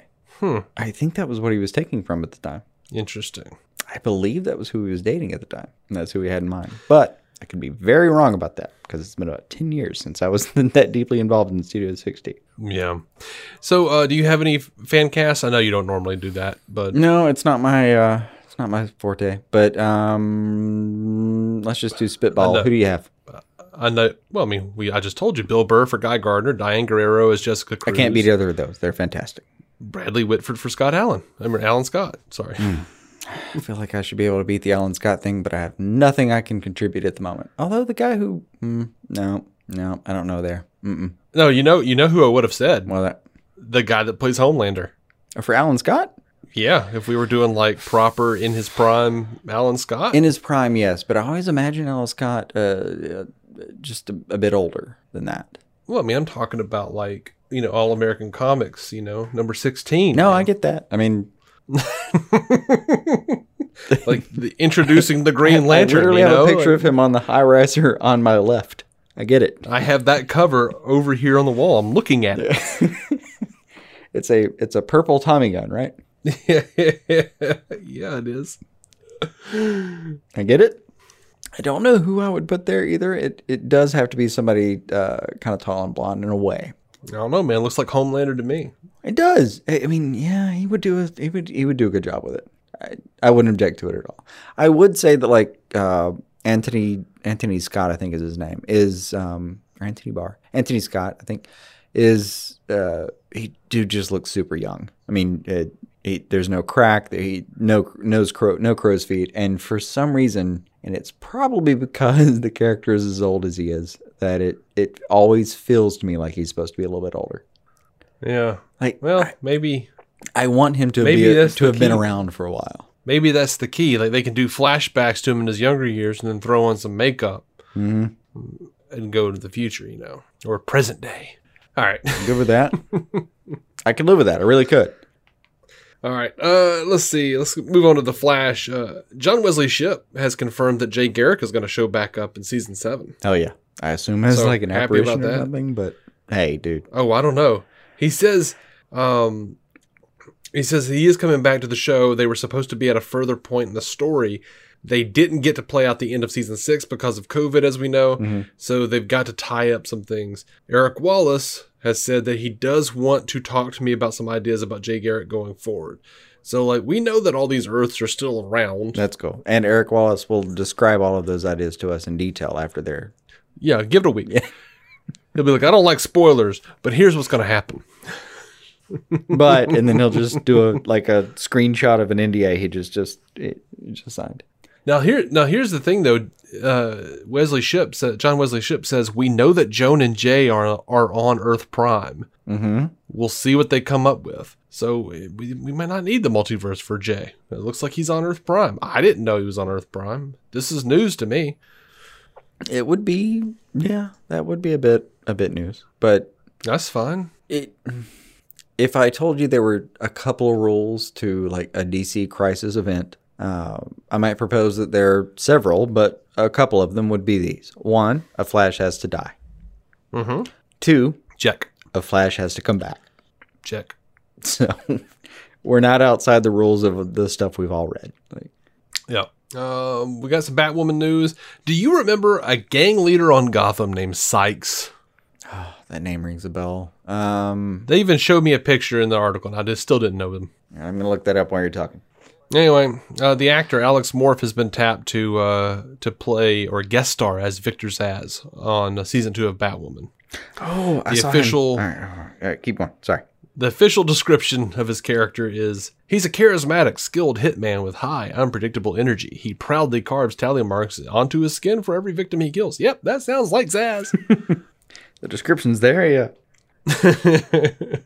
I think that was what he was taking from at the time. Interesting. I believe that was who he was dating at the time. And that's who he had in mind. But I could be very wrong about that because it's been about 10 years since I was that deeply involved in the Studio 60. Yeah. So, uh, do you have any fan casts? I know you don't normally do that, but No, it's not my uh it's not my forte. But um let's just do spitball. Who do you have? I know. Well, I mean, we I just told you Bill Burr for Guy Gardner, Diane Guerrero as Jessica I can't beat either of those. They're fantastic. Bradley Whitford for Scott Allen. I mean, Alan Scott. Sorry. I feel like I should be able to beat the Alan Scott thing, but I have nothing I can contribute at the moment. Although the guy who mm, no, no, I don't know there. Mm-mm. No, you know, you know who I would have said. Well, that The guy that plays Homelander. oh, for Alan Scott Yeah, if we were doing like proper in his prime Alan Scott. in his prime, yes, but I always imagine Alan Scott uh, just a, a bit older than that. well, I mean, I'm talking about like you know All American Comics. You know, number sixteen. No, I get that. I mean, like the, introducing the Green I Lantern. literally you have a picture of him on the high riser on my left. I get it. I have that cover over here on the wall. I'm looking at it. It's a it's a purple Tommy gun, right? yeah, it is. I get it. I don't know who I would put there either. It it does have to be somebody uh, kind of tall and blonde in a way. I don't know, man. Looks like Homelander to me. It does. I I mean, yeah, he would do a he would he would do a good job with it. I, I wouldn't object to it at all. I would say that like uh, Anthony Anthony Scott, I think is his name, is um, or Anthony Barr. Anthony Scott, I think, is uh, he dude just looks super young. I mean, it, he, there's no crack. He no nose crow no crow's feet, and for some reason, and it's probably because the character is as old as he is, that it it always feels to me like he's supposed to be a little bit older. Yeah. Like, Well, I, maybe I want him to Maybe be to have been around for a while. maybe that's the key. Like they can do flashbacks to him in his younger years and then throw on some makeup mm-hmm. and go to the future, you know, or present day. All right. Good with that. I could live with that. I really could. All right. Uh, let's see. Let's move on to the Flash. Uh, John Wesley Shipp has confirmed that Jay Garrick is going to show back up in season seven. Oh yeah. I assume it's So, like an happy apparition about or that? something, but hey, dude. Oh, I don't know. He says, um, he says he is coming back to the show. They were supposed to be at a further point in the story. They didn't get to play out the end of season six because of COVID, as we know. Mm-hmm. So they've got to tie up some things. Eric Wallace has said that he does want to talk to me about some ideas about Jay Garrick going forward. So, like, we know that all these Earths are still around. That's cool. And Eric Wallace will describe all of those ideas to us in detail after they're Yeah, give it a week. He'll be like, I don't like spoilers, but here's what's going to happen. but and then he'll just do a like a screenshot of an NDA he just just it just signed. Now here, now here's the thing though. Uh, Wesley Shipp, sa- John Wesley Shipp says we know that Joan and Jay are are on Earth Prime. Mm-hmm. We'll see what they come up with. So we, we might not need the multiverse for Jay. It looks like he's on Earth Prime. I didn't know he was on Earth Prime. This is news to me. It would be, yeah, that would be a bit a bit news. But That's fine. it, if I told you there were a couple of rules to like a DC Crisis event, uh, I might propose that there are several, but a couple of them would be these: one, a Flash has to die. Mm-hmm. Two, Check. a Flash has to come back. Check. So we're not outside the rules of the stuff we've all read. Like, Yeah. Um, we got some Batwoman news. Do you remember a gang leader on Gotham named Sykes? that name rings a bell. Um, They even showed me a picture in the article, and I just still didn't know him. I'm gonna look that up while you're talking. Anyway, uh, the actor Alex Morf has been tapped to uh, to play or guest star as Victor Zsasz on uh, season two of Batwoman. Oh, The official- All right, all right, all right, keep going. Sorry. The official description of his character is he's a charismatic, skilled hitman with high, unpredictable energy. He proudly carves tally marks onto his skin for every victim he kills. Yep, that sounds like Zsasz. The description's there, yeah.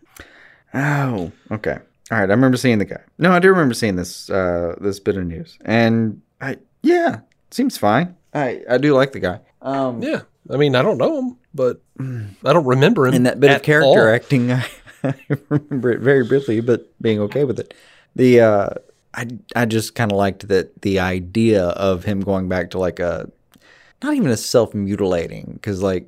oh, okay. All right, I remember seeing the guy. No, I do remember seeing this uh this bit of news. And I yeah, seems fine. I I do like the guy. Um yeah, I mean, I don't know him, but I don't remember him. and that bit of character all. acting I, I remember it very briefly, but being okay with it. The uh I I just kind of liked that the idea of him going back to like a not even a self-mutilating cuz like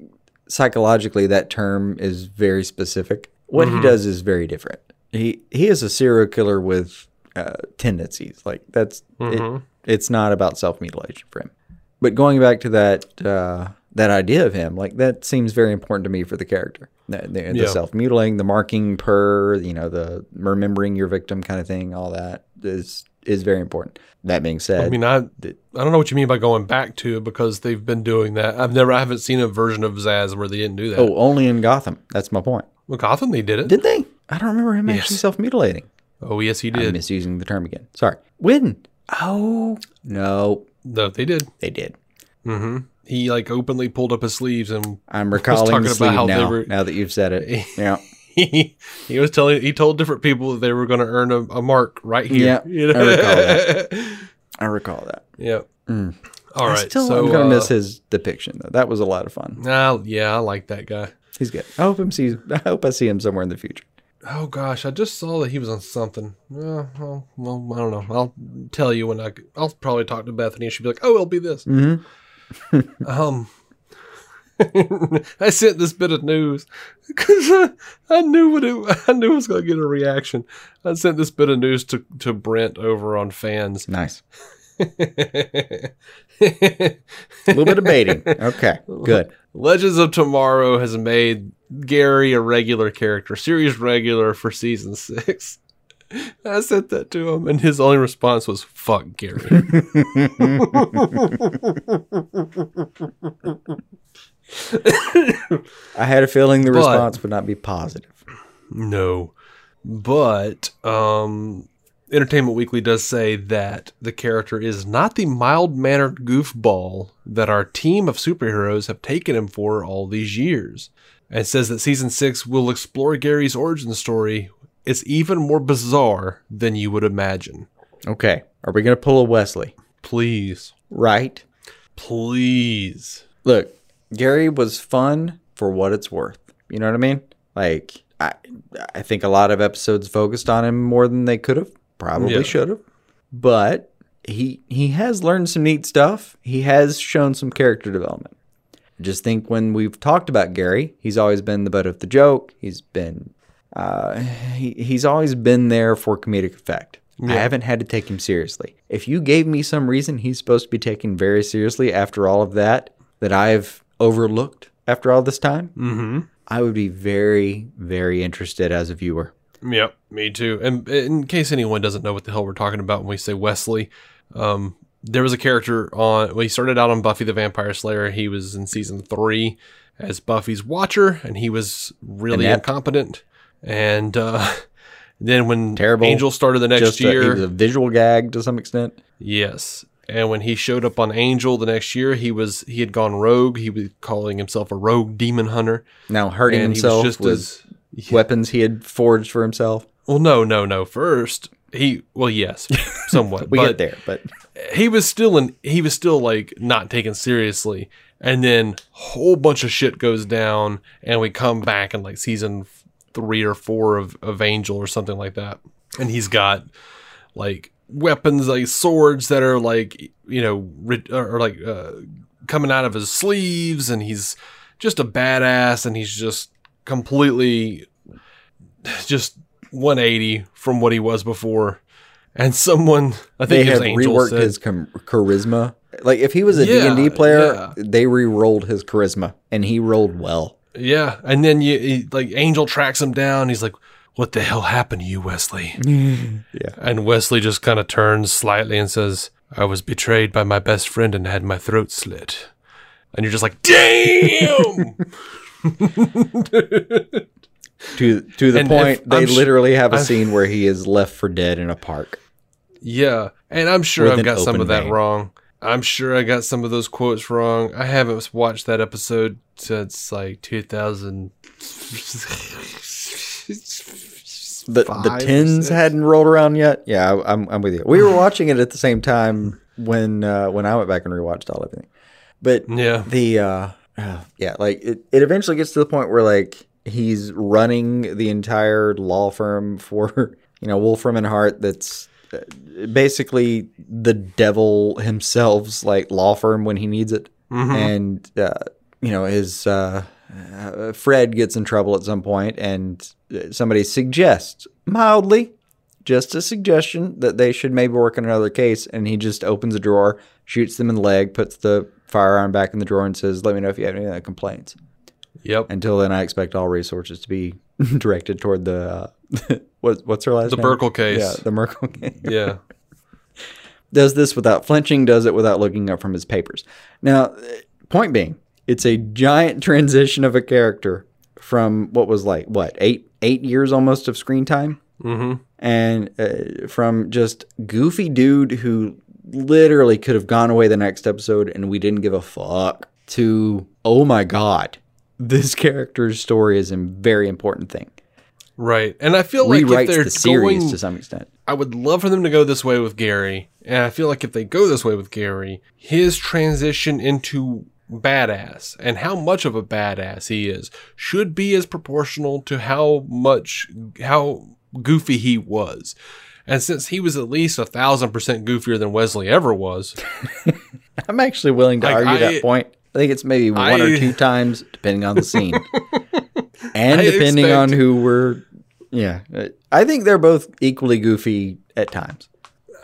psychologically that term is very specific. What he does is very different. He he is a serial killer with uh, tendencies. Like that's it, it's not about self-mutilation for him. But going back to that uh, that idea of him, like that seems very important to me for the character. The, the, the Yeah. self-mutilating, the marking per, you know, the remembering your victim kind of thing, all that is is very important. That being said, I mean, I I don't know what you mean by going back to it because they've been doing that. I've never, I haven't seen a version of Zsasz where they didn't do that. oh, only in Gotham. That's my point. well, Gotham, they did it. Did they? I don't remember him actually self-mutilating. oh, yes, he did. I'm misusing the term again. Sorry. When? Oh no, no, they did. they did. He like openly pulled up his sleeves and I'm recalling talking the about sleeve how now. were- Now that you've said it, yeah. he, he was telling he told different people that they were going to earn a, a mark right here. Yeah, you know? I recall that. I recall that. yeah. All I still, so, I'm gonna uh, miss his depiction though. That was a lot of fun. ah, yeah, I like that guy. He's good. I hope him see. I hope I see him somewhere in the future. Oh gosh, I just saw that he was on something. Well, well, well I don't know. I'll tell you when I. I'll probably talk to Bethany. and She'll be like, "Oh, it'll be this." um, I sent this bit of news because I, I knew what it. I knew I was going to get a reaction. I sent this bit of news to to Brent over on fans. Nice. A little bit of baiting. Okay, good. Legends of Tomorrow has made Gary a regular character, series regular for season six. I sent that to him, and his only response was "fuck Gary." I had a feeling the But- response would not be positive. no, but um, Entertainment Weekly does say that the character is not the mild-mannered goofball that our team of superheroes have taken him for all these years, and says that season six will explore Gary's origin story. It's even more bizarre than you would imagine. Okay, are we gonna pull a Wesley? Please, Right. please. Look, Gary was fun for what it's worth. You know what I mean? Like, I, I think a lot of episodes focused on him more than they could have. Probably Yeah. should have. But he he has learned some neat stuff. He has shown some character development. Just think when we've talked about Gary, he's always been the butt of the joke. He's been uh, he, he's always been there for comedic effect. I haven't had to take him seriously. If you gave me some reason he's supposed to be taken very seriously after all of that, that I've overlooked after all this time, mm-hmm. I would be very, very interested as a viewer. Yep, me too. And in case anyone doesn't know what the hell we're talking about when we say Wesley, um, there was a character on. Well, he started out on Buffy the Vampire Slayer. He was in season three as Buffy's watcher, and he was really Inept. incompetent. And uh, then when Terrible. Angel started the next Just a, he year, was a visual gag to some extent. Yes. And when he showed up on Angel the next year, he was he had gone rogue. He was calling himself a rogue demon hunter. Now hurting And he was himself just with as- weapons he had forged for himself. Well, no, no, no. First, he well, yes, somewhat. We but get there, but he was still in he was still like not taken seriously. and then whole bunch of shit goes down, and we come back in like season three or four of, of Angel or something like that, and he's got like weapons like swords that are like you know ri- or, or like uh, coming out of his sleeves, and he's just a badass, and he's just completely just 180 from what he was before. And someone, I think was have Angel reworked said, his com- charisma. Like if he was a Yeah, D&D player, yeah. they re-rolled his charisma and he rolled well. Yeah, and then you he, like Angel tracks him down. He's like, "What the hell happened to you, Wesley?" Yeah. And Wesley just kind of turns slightly and says, "I was betrayed by my best friend and had my throat slit." And you're just like, "Damn!" To to the And point if- they sh- literally have a I'm- scene where he is left for dead in a park. yeah, and I'm sure I've got some of that vein. wrong. I'm sure I got some of those quotes wrong. I haven't watched that episode since like 2000. The Five the or tins hadn't rolled around yet. Yeah, I- I'm I'm with you. We were watching it at the same time when uh, when I went back and rewatched all everything. But Yeah. the uh, yeah, like it, it eventually gets to the point where like he's running the entire law firm for you know Wolfram and Hart. That's uh, basically the devil himself's like law firm when he needs it, and uh, you know his uh, uh, Fred gets in trouble at some point, and uh, somebody suggests mildly. Just a suggestion that they should maybe work on another case, and he just opens a drawer, shoots them in the leg, puts the firearm back in the drawer, and says, "Let me know if you have any other complaints." Yep. Until then, I expect all resources to be directed toward the uh, what, what's her last name? The name? Burkle case. Yeah, the Merkel case. Yeah. does this without flinching, does it without looking up from his papers. Now, uh, point being, it's a giant transition of a character from what was like what eight eight years almost of screen time, mm-hmm. and uh, from just goofy dude who literally could have gone away the next episode and we didn't give a fuck to oh my god, this character's story is a very important thing. Right. And I feel like if they're the series going, to some extent. I would love for them to go this way with Gary. And I feel like if they go this way with Gary, his transition into badass and how much of a badass he is should be as proportional to how much, how goofy he was. And since he was at least a thousand percent goofier than Wesley ever was, I'm actually willing to Like, argue I- that point. I think it's maybe one or two times, depending on the scene, and I depending on who we're. Yeah, I think they're both equally goofy at times.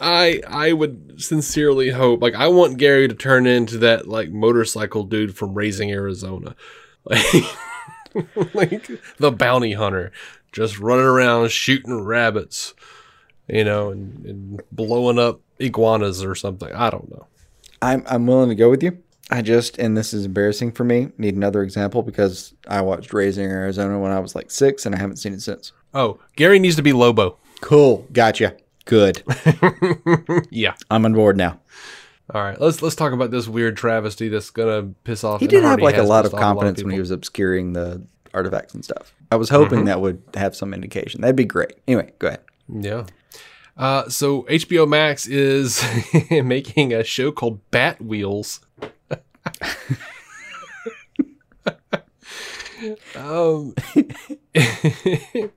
I I would sincerely hope like I want Gary to turn into that like motorcycle dude from Raising Arizona. Like, like the bounty hunter just running around shooting rabbits, you know, and, and blowing up iguanas or something. I don't know. I'm I'm willing to go with you. I just, and this is embarrassing for me. Need another example because I watched Raising Arizona when I was like six, and I haven't seen it since. Oh, Gary needs to be Lobo. Cool, gotcha. Good. Yeah. I'm on board now. All right. Let's let's talk about this weird travesty that's gonna piss off. He did have like a lot of pissed off confidence when he was obscuring the artifacts and stuff. I was hoping mm-hmm. that would have some indication. That'd be great. Anyway, go ahead. Yeah. Uh, so HBO Max is making a show called Batwheels. um,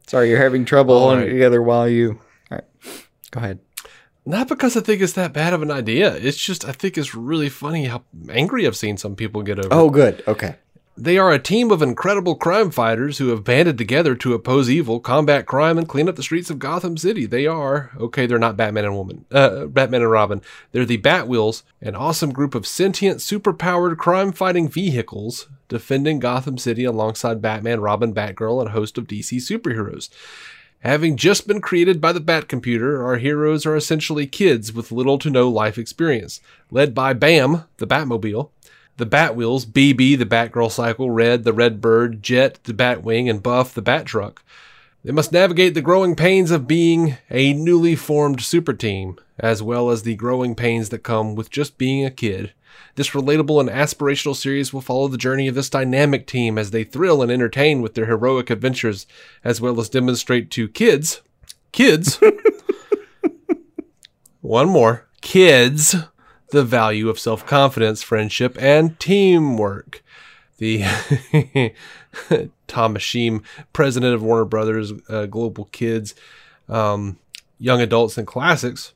Sorry, you're having trouble holding right. it together while you. All right, go ahead. not because I think it's that bad of an idea. It's just I think it's really funny how angry I've seen some people get over. it. Oh, good. Okay. They are a team of incredible crime fighters who have banded together to oppose evil, combat crime, and clean up the streets of Gotham City. They are okay. They're not Batman and Woman, uh, Batman and Robin. They're the Batwheels, an awesome group of sentient, superpowered crime-fighting vehicles defending Gotham City alongside Batman, Robin, Batgirl, and a host of DC superheroes. Having just been created by the Bat Computer, our heroes are essentially kids with little to no life experience, led by Bam, the Batmobile, the Batwheels, BB, the Batgirl Cycle, Red, the Red Bird, Jet, the Batwing, and Buff, the Bat Truck. They must navigate the growing pains of being a newly formed super team, as well as the growing pains that come with just being a kid. This relatable and aspirational series will follow the journey of this dynamic team as they thrill and entertain with their heroic adventures, as well as demonstrate to kids, kids, one more, kids, the value of self confidence, friendship, and teamwork. The Tom Ascheim, president of Warner Brothers uh, Global Kids, um, Young Adults, and Classics,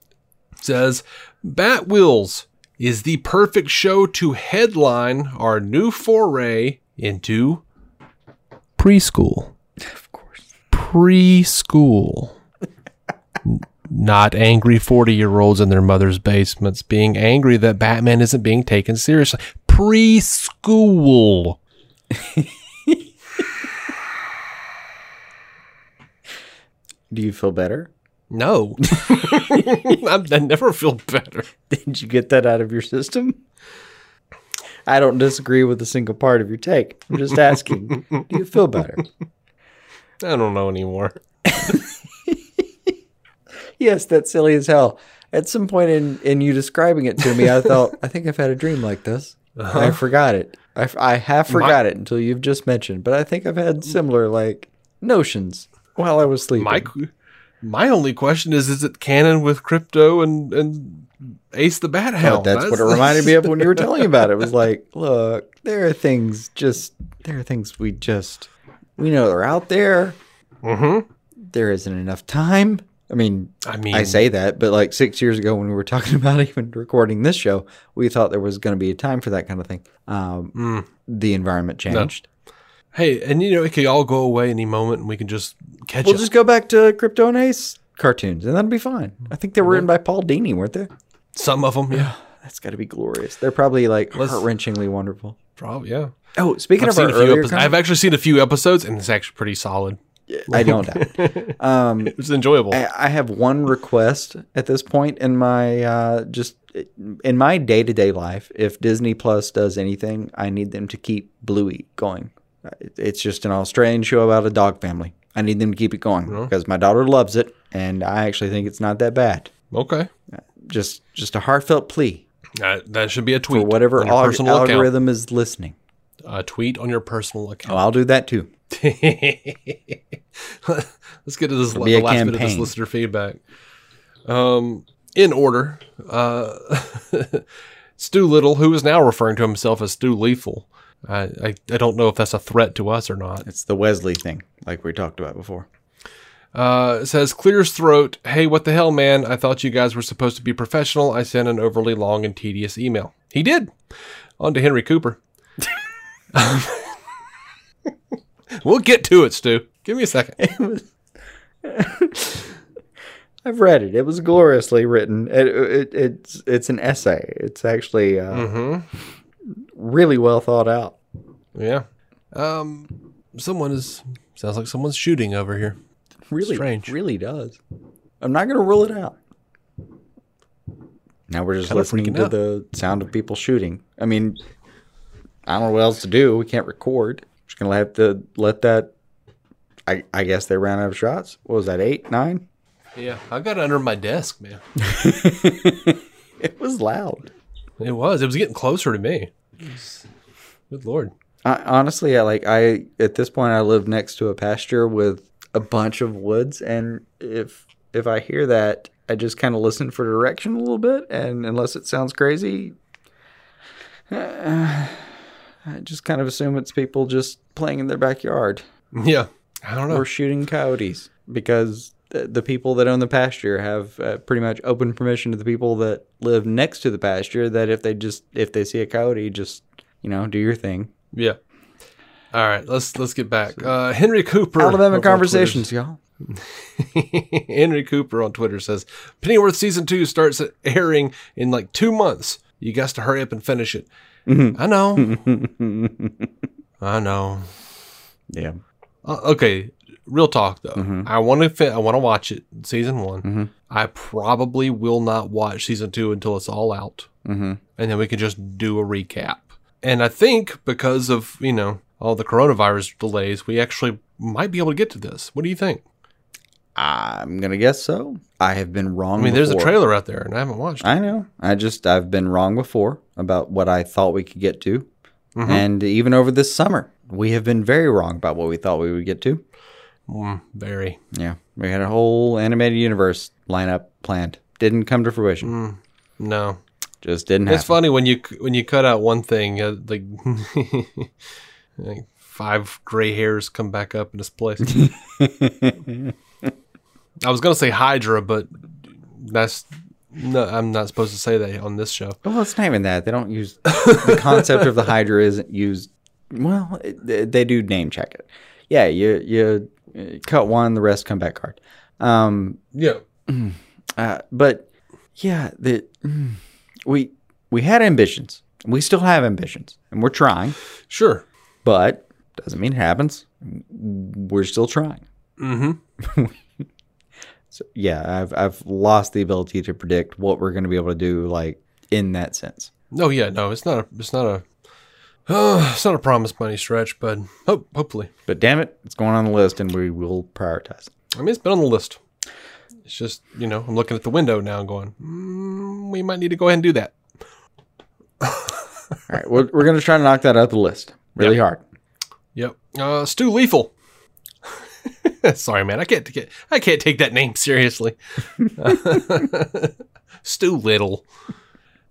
says Batwheels is the perfect show to headline our new foray into preschool. Of course. Preschool. Not angry 40 year olds in their mother's basements being angry that Batman isn't being taken seriously. Preschool. Do you feel better? No. I, I never feel better. Did you get that out of your system? I don't disagree with a single part of your take. I'm just asking, do you feel better? I don't know anymore. Yes, that's silly as hell. At some point in, in you describing it to me, I thought, I think I've had a dream like this. I forgot it. I, f- I have forgot it until you've just mentioned, but I think I've had similar, like, notions while I was sleeping. My my only question is: Is it canon with Krypto and and Ace the Bat Oh, Hound? that's what it reminded me of when you were telling about it. It was like, look, there are things just, there are things we just, we know they're out there. Mm-hmm. There isn't enough time. I mean, I mean, I say that, but like six years ago when we were talking about even recording this show, we thought there was going to be a time for that kind of thing. Um, Mm. The environment changed. Hey, and you know it could all go away any moment, and we can just catch We'll up. just go back to Krypto and Ace cartoons, and that'll be fine. I think they were written by Paul Dini, weren't they? Some of them, yeah, That's got to be glorious. They're probably like heart wrenchingly wonderful. probably, yeah. Oh, speaking I've of our earlier, episodes. I've actually seen a few episodes, and it's actually pretty solid. I don't doubt. Um, It's enjoyable. I, I have one request at this point in my uh, just in my day to day life. If Disney Plus does anything, I need them to keep Bluey going. Uh, It's just an Australian show about a dog family. I need them to keep it going because my daughter loves it, and I actually think it's not that bad. okay, Just just a heartfelt plea that, that should be a tweet for whatever alg- personal account. algorithm is listening. A tweet on your personal account. Oh, account. I'll do that too. Let's get to this be the a last bit of this listener feedback. Um, in order, uh, Stu Little, who is now referring to himself as Stu Lethal. I, I, I don't know if that's a threat to us or not. It's the Wesley thing, like we talked about before. Uh, it says, clears throat. Hey, what the hell, man? I thought you guys were supposed to be professional. I sent an overly long and tedious email. He did. On to Henry Cooper. we'll get to it, Stu. Give me a second. I've read it. It was gloriously written. It, it, it's it's an essay. It's actually uh, Mm-hmm. really well thought out. Yeah. Um, someone is sounds like someone's shooting over here. Really, Strange. really does. I'm not going to rule it out. Now we're just Kinda listening to out. the sound of people shooting. I mean, I don't know what else to do. We can't record. Just gonna have to let that. I I guess they ran out of shots. What was that? Eight, nine? Yeah, I got it under my desk, man. It was loud. It was. It was getting closer to me. Good lord. I, honestly, I like I at this point I live next to a pasture with a bunch of woods, and if if I hear that, I just kind of listen for direction a little bit, and unless it sounds crazy, uh, I just kind of assume it's people just playing in their backyard Yeah. I don't know. or shooting coyotes because the, the people that own the pasture have uh, pretty much open permission to the people that live next to the pasture that if they just if they see a coyote, just you know do your thing. Yeah. All right, let's let's get back. Uh, Henry Cooper. Alabama conversations, y'all. Henry Cooper on Twitter says Pennyworth season two starts airing in like two months. You guys to hurry up and finish it. I know. I know. Yeah. Uh, okay, real talk though. I want to fi- I want to watch it season one. I probably will not watch season two until it's all out, mm-hmm. and then we can just do a recap. And I think because of you know all the coronavirus delays, we actually might be able to get to this. What do you think? I'm gonna guess so. I have been wrong. I mean, there's a trailer out there, and I haven't watched. it. I know. I just I've been wrong before about what I thought we could get to, and even over this summer, we have been very wrong about what we thought we would get to. Mm, very. Yeah, we had a whole animated universe lineup planned. Didn't come to fruition. No. Just didn't It's happen. funny when you when you cut out one thing, uh, like, like five gray hairs come back up in its place. I was gonna say Hydra, but that's no, I'm not supposed to say that on this show. Well, it's not even that. They don't use the concept of the Hydra isn't used. Well, it, they- do name check it. Yeah, you you cut one, the rest come back hard. Um, Yeah, uh, but yeah, the mm, we we had ambitions. We still have ambitions, and we're trying. sure. But doesn't mean it happens. We're still trying. Mm-hmm. So yeah, I've I've lost the ability to predict what we're going to be able to do, like in that sense. No, yeah, no, it's not a, it's not a, uh, it's not a promise money stretch, but hope, hopefully. But damn it, it's going on the list, and we will prioritize it. I mean, it's been on the list. It's just you know, I'm looking at the window now and going, mm, we might need to go ahead and do that. All right, we're, we're going to try to knock that out of the list really hard. Yep. Uh, Stu Lethal. Sorry, man. I can't get. I can't take that name seriously. Stu Little.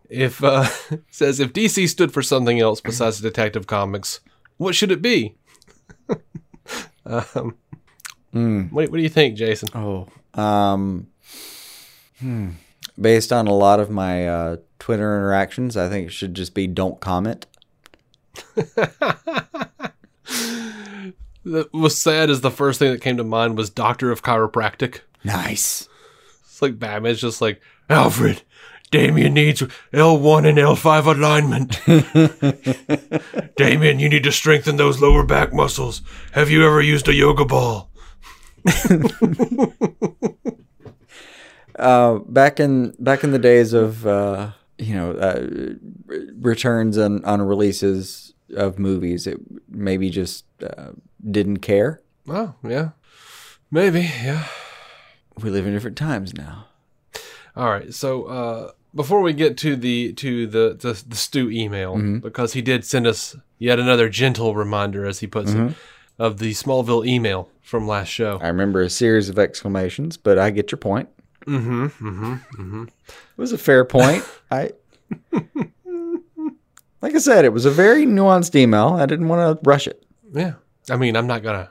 If uh, says if DC stood for something else besides Detective Comics, what should it be? um, what, what do you think, Jason? Oh, um, hmm. based on a lot of my uh, Twitter interactions, I think it should just be don't comment. That was sad as the first thing that came to mind was Doctor of Chiropractic. Nice. It's like Batman's just like Alfred. Damian needs L1 and L5 alignment. Damian, you need to strengthen those lower back muscles. Have you ever used a yoga ball? Uh, back in back in the days of uh, you know uh, re- returns on, on releases of movies, it maybe just uh, didn't care. Oh, yeah. Maybe, yeah. We live in different times now. All right. So, uh, before we get to the to the the, the Stu email, because he did send us yet another gentle reminder, as he puts it, of the Smallville email from last show. I remember a series of exclamations, but I get your point. Mm-hmm. Mm-hmm. Mm-hmm. It was a fair point. I like I said, it was a very nuanced email. I didn't want to rush it. Yeah. I mean, I'm not gonna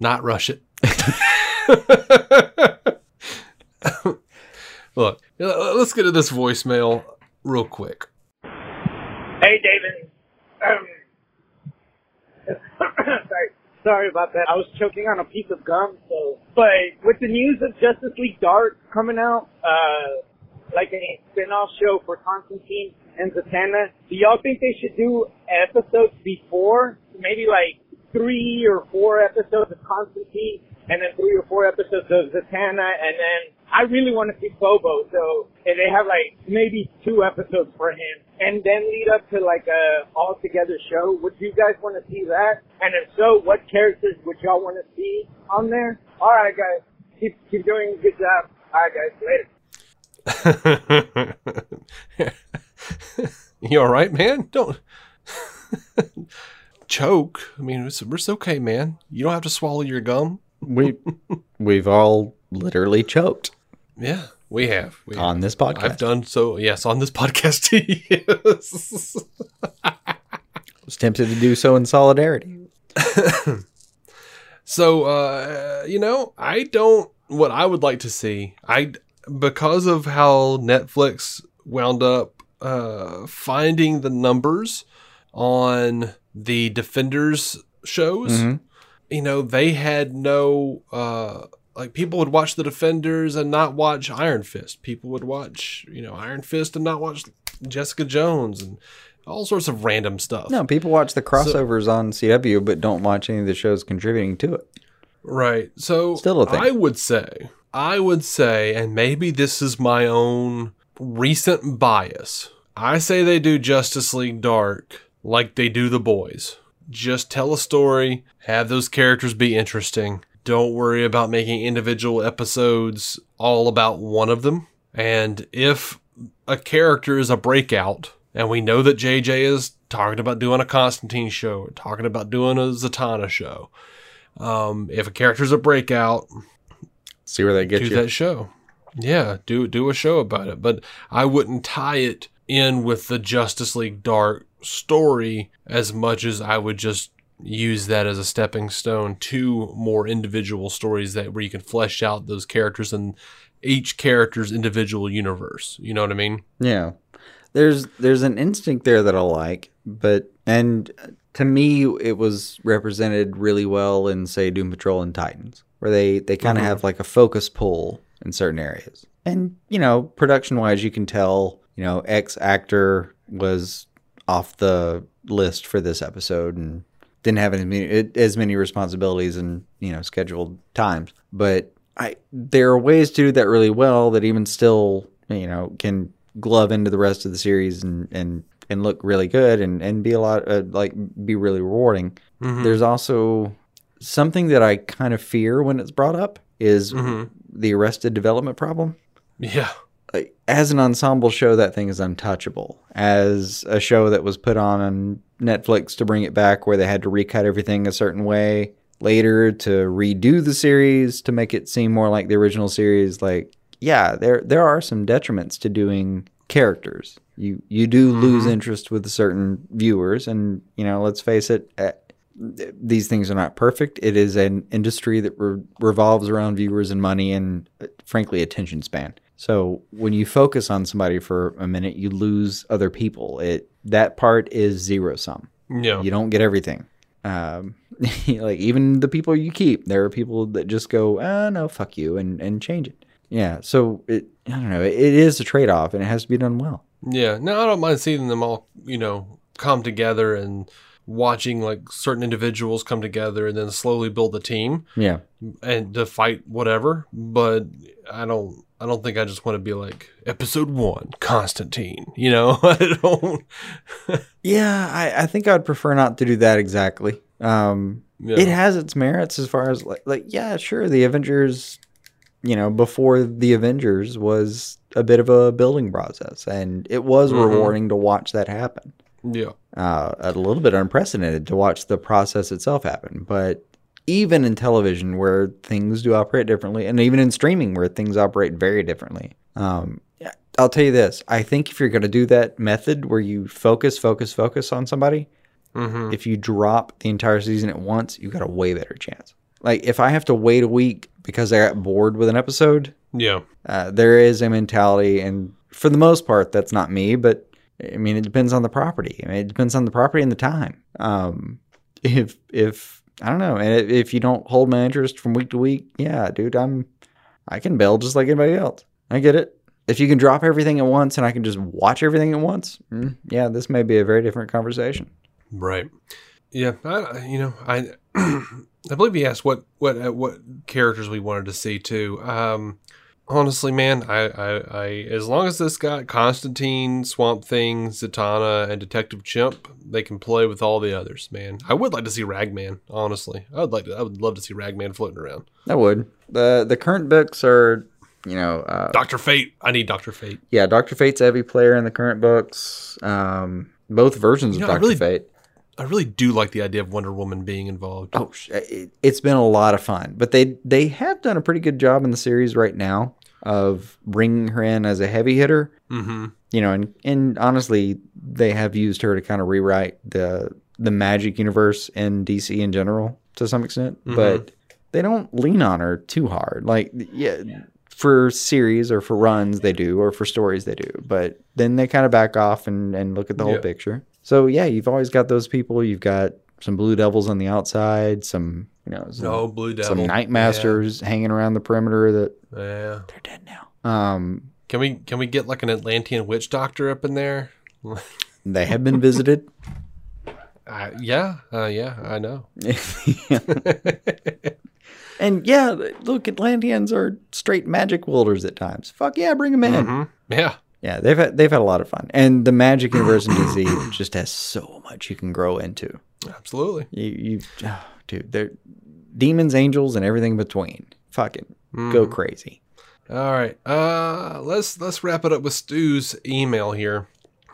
not rush it. Look, uh, let's get to this voicemail real quick. Hey, David. Um, sorry, sorry about that. I was choking on a piece of gum. So, but with the news of Justice League Dark coming out, uh, like a spin-off show for Constantine and Zatanna, do y'all think they should do episodes before? Maybe like three or four episodes of Constantine, and then three or four episodes of Zatanna, and then I really want to see Bobo, so and they have like maybe two episodes for him, and then lead up to like a all together show. Would you guys want to see that? And if so, what characters would y'all want to see on there? All right, guys, keep keep doing a good job. All right, guys, later. you all right, man? Don't choke. I mean, it's, it's okay, man. You don't have to swallow your gum. We we've all literally choked Yeah, we have. We on this podcast. I've done so. Yes, on this podcast. yes. I was tempted to do so in solidarity. So, uh, you know, I don't. What I would like to see, I because of how Netflix wound up uh, finding the numbers on the Defenders shows. You know, they had no uh, like people would watch the Defenders and not watch Iron Fist. People would watch you know Iron Fist and not watch Jessica Jones and all sorts of random stuff. No, people watch the crossovers on CW, but don't watch any of the shows contributing to it. Right. So Still a thing. I would say, I would say, and maybe this is my own recent bias. I say they do Justice League Dark like they do The Boys. Just tell a story, have those characters be interesting. Don't worry about making individual episodes all about one of them. And if a character is a breakout, and we know that JJ is talking about doing a Constantine show, or talking about doing a Zatanna show. Um, if a character's a breakout, See where they get do you. that show. Yeah, do do a show about it. But I wouldn't tie it in with the Justice League Dark story as much as I would just use that as a stepping stone to more individual stories that where you can flesh out those characters and each character's individual universe. You know what I mean? Yeah. There's there's an instinct there that I like, but and to me it was represented really well in say Doom Patrol and Titans, where they they kind of Mhm. have like a focus pull in certain areas. And you know, production wise you can tell, you know, X actor was off the list for this episode and didn't have as many, as many responsibilities and, you know, scheduled times. But I there are ways to do that really well that even still, you know, can glove into the rest of the series and and and look really good and and be a lot uh, like be really rewarding. Mhm. There's also something that I kind of fear when it's brought up is Mhm. the Arrested Development problem. Yeah. Like, as an ensemble show, that thing is untouchable. As a show that was put on on Netflix to bring it back, where they had to recut everything a certain way later to redo the series to make it seem more like the original series, like yeah, there there are some detriments to doing characters. You you do lose interest with certain viewers, and you know, let's face it. eh, these things are not perfect. It is an industry that re- revolves around viewers and money and, uh, frankly, attention span. So when you focus on somebody for a minute, you lose other people. It that part is zero sum. Yeah. You don't get everything. Um, like even the people you keep, there are people that just go, ah, no, fuck you, and and change it. Yeah. So it, I don't know. It, it is a trade off, and it has to be done well. Yeah, no, I don't mind seeing them all, you know, come together and watching like certain individuals come together and then slowly build the team Yeah. and to fight whatever. But I don't, I don't think I just want to be like episode one, Constantine. You know, I don't. Yeah, I, I think I'd prefer not to do that exactly. Um, Yeah. It has its merits as far as like, like, yeah, sure, the Avengers, you know, before the Avengers was a bit of a building process, and it was Mhm. rewarding to watch that happen. Yeah. Uh, a little bit unprecedented to watch the process itself happen, but even in television where things do operate differently, and even in streaming where things operate very differently, um, I'll tell you this: I think if you're going to do that method where you focus, focus, focus on somebody, Mm-hmm. if you drop the entire season at once, you got a way better chance. Like if I have to wait a week because I got bored with an episode, Yeah. uh, there is a mentality, and for the most part, that's not me. But I mean, it depends on the property. I mean, it depends on the property and the time. Um, if if I don't know, and if- you don't hold my interest from week to week, yeah, dude, I'm I can bail just like anybody else. I get it. If you can drop everything at once and I can just watch everything at once, mm, yeah, this may be a very different conversation. Right. Yeah. I, you know, I, I believe he asked what what uh, what characters we wanted to see too. Um, honestly, man, I, I, I as long as this got Constantine, Swamp Thing, Zatanna, and Detective Chimp, they can play with all the others. Man, I would like to see Ragman. Honestly, I would like to. I would love to see Ragman floating around. I would. the The current books are, you know, uh, Doctor Fate. I need Doctor Fate. yeah, Doctor Fate's every player in the current books. Um, both versions You know, of Doctor really- Fate. I really do like the idea of Wonder Woman being involved. Oh, it, it's been a lot of fun, but they they have done a pretty good job in the series right now of bringing her in as a heavy hitter. Mm-hmm. You know, and and honestly, they have used her to kind of rewrite the the magic universe in DC in general to some extent, Mhm. but they don't lean on her too hard. Like, yeah, for series or for runs they do, or for stories they do, but then they kind of back off and and look at the whole Yeah. picture. So yeah, you've always got those people. You've got some Blue Devils on the outside, some you know, some, No Blue Devil. some Nightmasters hanging around the perimeter that Yeah. yeah. they're dead now. Um, Can we can we get like an Atlantean witch doctor up in there? they have been visited. Uh, yeah, uh, yeah, I know. and yeah, look, Atlanteans are straight magic wielders at times. Fuck yeah, bring them in. Mhm. Yeah, Yeah, they've had they've had a lot of fun, and the Magic Universe in DC just has so much you can grow into. absolutely. You, you oh, dude, they're demons, angels, and everything between. Fucking Mm-hmm. go crazy. All right, uh, let's let's wrap it up with Stu's email here.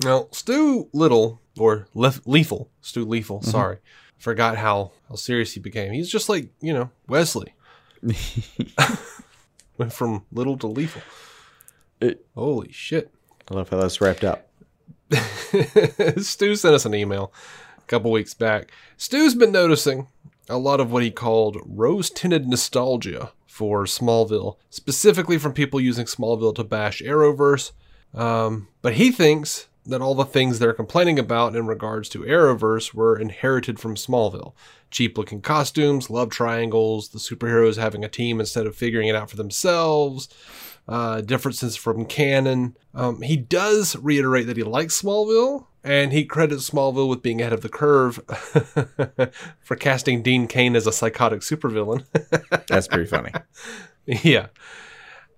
Now, Stu Little or Lef- Lethal, Stu Lethal. Sorry, forgot how how serious he became. He's just like you know Wesley. Went from little to lethal. It- Holy shit. I love how that's wrapped up. Stu sent us an email a couple weeks back. Stu's been noticing a lot of what he called rose tinted nostalgia for Smallville, specifically from people using Smallville to bash Arrowverse. Um, but he thinks that all the things they're complaining about in regards to Arrowverse were inherited from Smallville. Cheap looking costumes, love triangles, the superheroes having a team instead of figuring it out for themselves, uh, differences from canon. Um, he does reiterate that he likes Smallville, and he credits Smallville with being ahead of the curve for casting Dean Cain as a psychotic supervillain. That's pretty funny. yeah.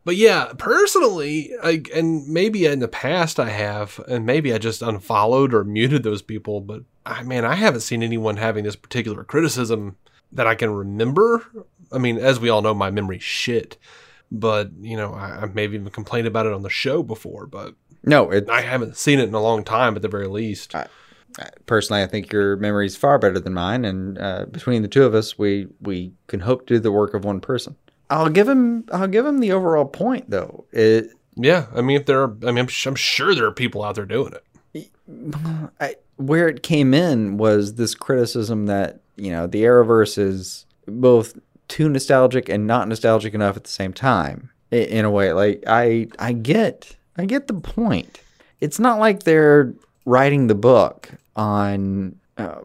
But yeah, personally, I, and maybe in the past I have, and maybe I just unfollowed or muted those people, but I man, I haven't seen anyone having this particular criticism that I can remember. I mean, as we all know, my memory's shit. But, you know, I, I maybe even complained about it on the show before, but No, it, I haven't seen it in a long time at the very least. personally, I think your memory is far better than mine, and uh, between the two of us, we we can hope to do the work of one person. I'll give him I'll give him the overall point though. It Yeah, I mean, if there are, I mean, I'm, sh- I'm sure there are people out there doing it. I, where it came in was this criticism that you know the Arrowverse is both too nostalgic and not nostalgic enough at the same time. In a way, like I I get I get the point. It's not like they're writing the book on. Uh,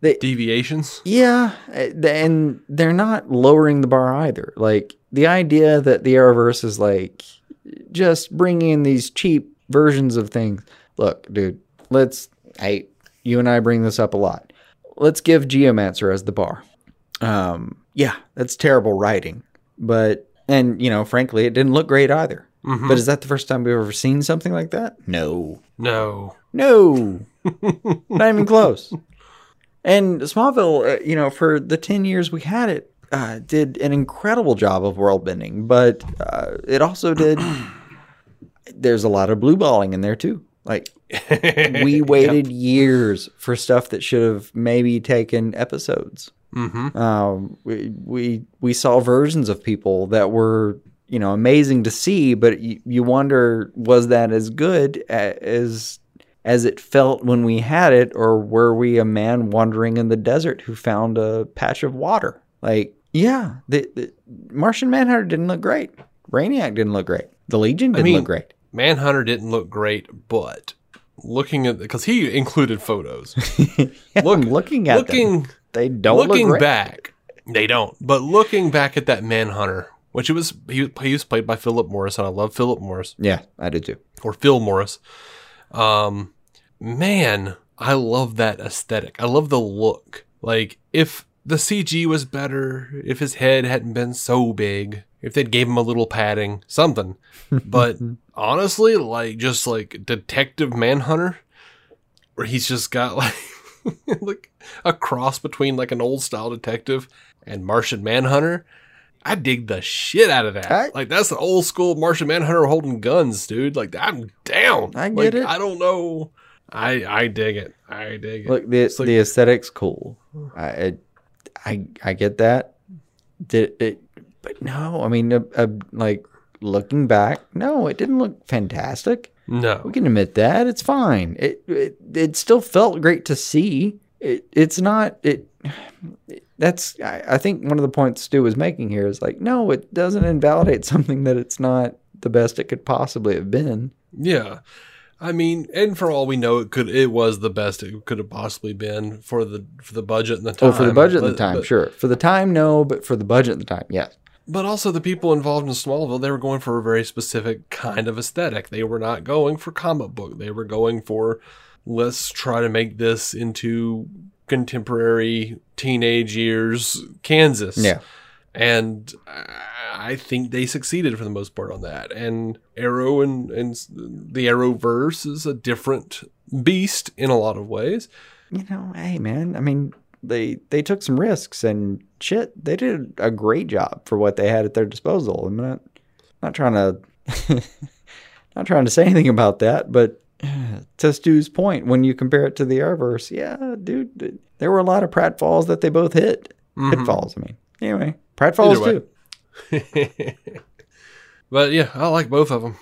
Deviations? yeah, uh, and they're not lowering the bar either. Like the idea that the Arrowverse is like just bringing in these cheap versions of things. Look, dude, let's. Hey, you and I bring this up a lot. Let's give Geomancer as the bar. Um, yeah, that's terrible writing, but and you know, frankly, it didn't look great either. But is that the first time we've ever seen something like that? No. No. No, not even close. And Smallville, uh, you know, for the 10 years we had it, uh, did an incredible job of world bending, but uh, it also did. there's a lot of blue balling in there too. Like, we waited years for stuff that should have maybe taken episodes. Mm-hmm. Um, we, we we saw versions of people that were you know amazing to see, but you, you wonder was that as good as as it felt when we had it, or were we a man wandering in the desert who found a patch of water? Like, yeah, the, the Martian Manhunter didn't look great. Brainiac didn't look great. The Legion didn't mean, look great. Manhunter didn't look great, but looking at because he included photos. Yeah, I'm looking at them. They don't look looking great. back, they don't. But looking back at that Manhunter, which it was he, he was played by Philip Morris, and I love Philip Morris Yeah, I did too. or Phil Morris. Um, man, I love that aesthetic. I love the look. Like if the CG was better, if his head hadn't been so big, if they'd gave him a little padding, something. But honestly, like just like Detective Manhunter, where he's just got like like a cross between like an old style detective and Martian Manhunter. I dig the shit out of that. I- like that's the old school Martian Manhunter holding guns, dude. Like I'm down. I get Like, it. I don't know. I I dig it. I dig it. Look, the like- the aesthetic's cool. I, I I I get that. Did it? But no, I mean, uh, uh, like looking back, no, it didn't look fantastic. No. We can admit that it's fine. It it, it still felt great to see. It it's not it. That's I, I think one of the points Stu was making here is like, no, it doesn't invalidate something that it's not the best it could possibly have been. Yeah. I mean, and for all we know, it could it was the best it could have possibly been for the for the budget and the time. Oh, for the budget and the time, but- sure. For the time, no, but for the budget and the time, yes. But also the people involved in Smallville, they were going for a very specific kind of aesthetic. They were not going for comic book. They were going for let's try to make this into contemporary teenage years Kansas. Yeah. And I think they succeeded for the most part on that. And Arrow and, and the Arrowverse is a different beast in a lot of ways. you know, hey man, I mean, they they took some risks and shit. They did a great job for what they had at their disposal. I'm not not trying to not trying to say anything about that, but to Stu's point, when you compare it to the Arrowverse, yeah, dude, there were a lot of pratfalls that they both hit. Mm-hmm. Pitfalls, I mean. Anyway, pratfalls too. But yeah, I like both of them.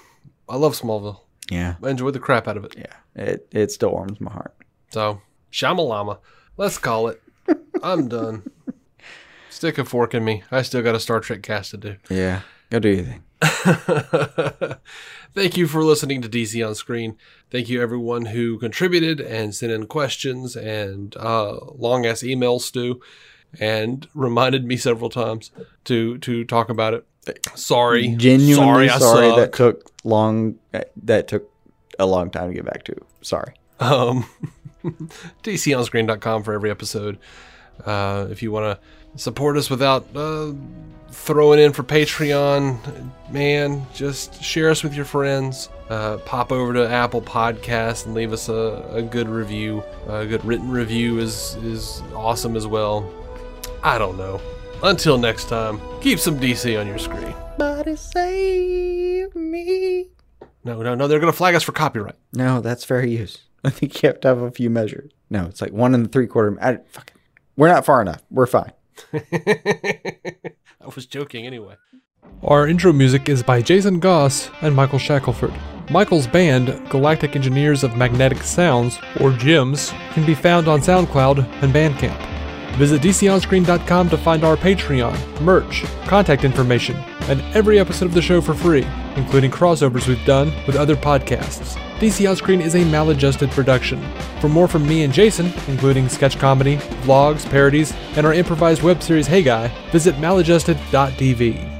I love Smallville. Yeah. I enjoyed the crap out of it. Yeah. It it still warms my heart. So, Shamalama. Let's call it. I'm done. Stick a fork in me. I still got a Star Trek cast to do. Yeah. Go do your thing. Thank you for listening to DC on Screen. Thank you everyone who contributed and sent in questions and uh, long ass emails, Stu, and reminded me several times to to talk about it. Sorry, Genuinely sorry, sorry, that took long that took a long time to get back to. Sorry. um, DCOnScreen.com for every episode. Uh, if you want to support us without uh, throwing in for Patreon, man, just share us with your friends. Uh, pop over to Apple Podcasts and leave us a, a good review. A good written review is is awesome as well. I don't know. Until next time, keep some DC on your screen. Somebody save me. No, no, no, they're going to flag us for copyright. No, that's fair use. I think you have to have a few measures. No, it's like one and three quarter. I, fuck it. We're not far enough. We're fine. I was joking anyway. Our intro music is by Jason Goss and Michael Shackelford. Michael's band, Galactic Engineers of Magnetic Sounds, or GEMS, can be found on SoundCloud and Bandcamp. Visit DCOnScreen.com to find our Patreon, merch, contact information, and every episode of the show for free, including crossovers we've done with other podcasts. DC On Screen is a maladjusted production. For more from me and Jason, including sketch comedy, vlogs, parodies, and our improvised web series Hey Guy, visit maladjusted.tv.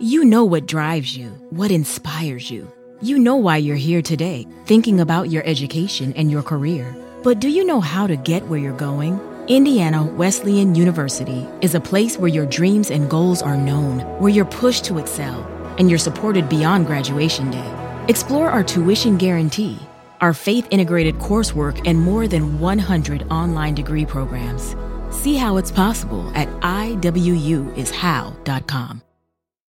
You know what drives you, what inspires you. You know why you're here today, thinking about your education and your career. But do you know how to get where you're going? Indiana Wesleyan University is a place where your dreams and goals are known, where you're pushed to excel, and you're supported beyond graduation day. Explore our tuition guarantee, our faith integrated coursework, and more than 100 online degree programs. See how it's possible at iwuishow.com.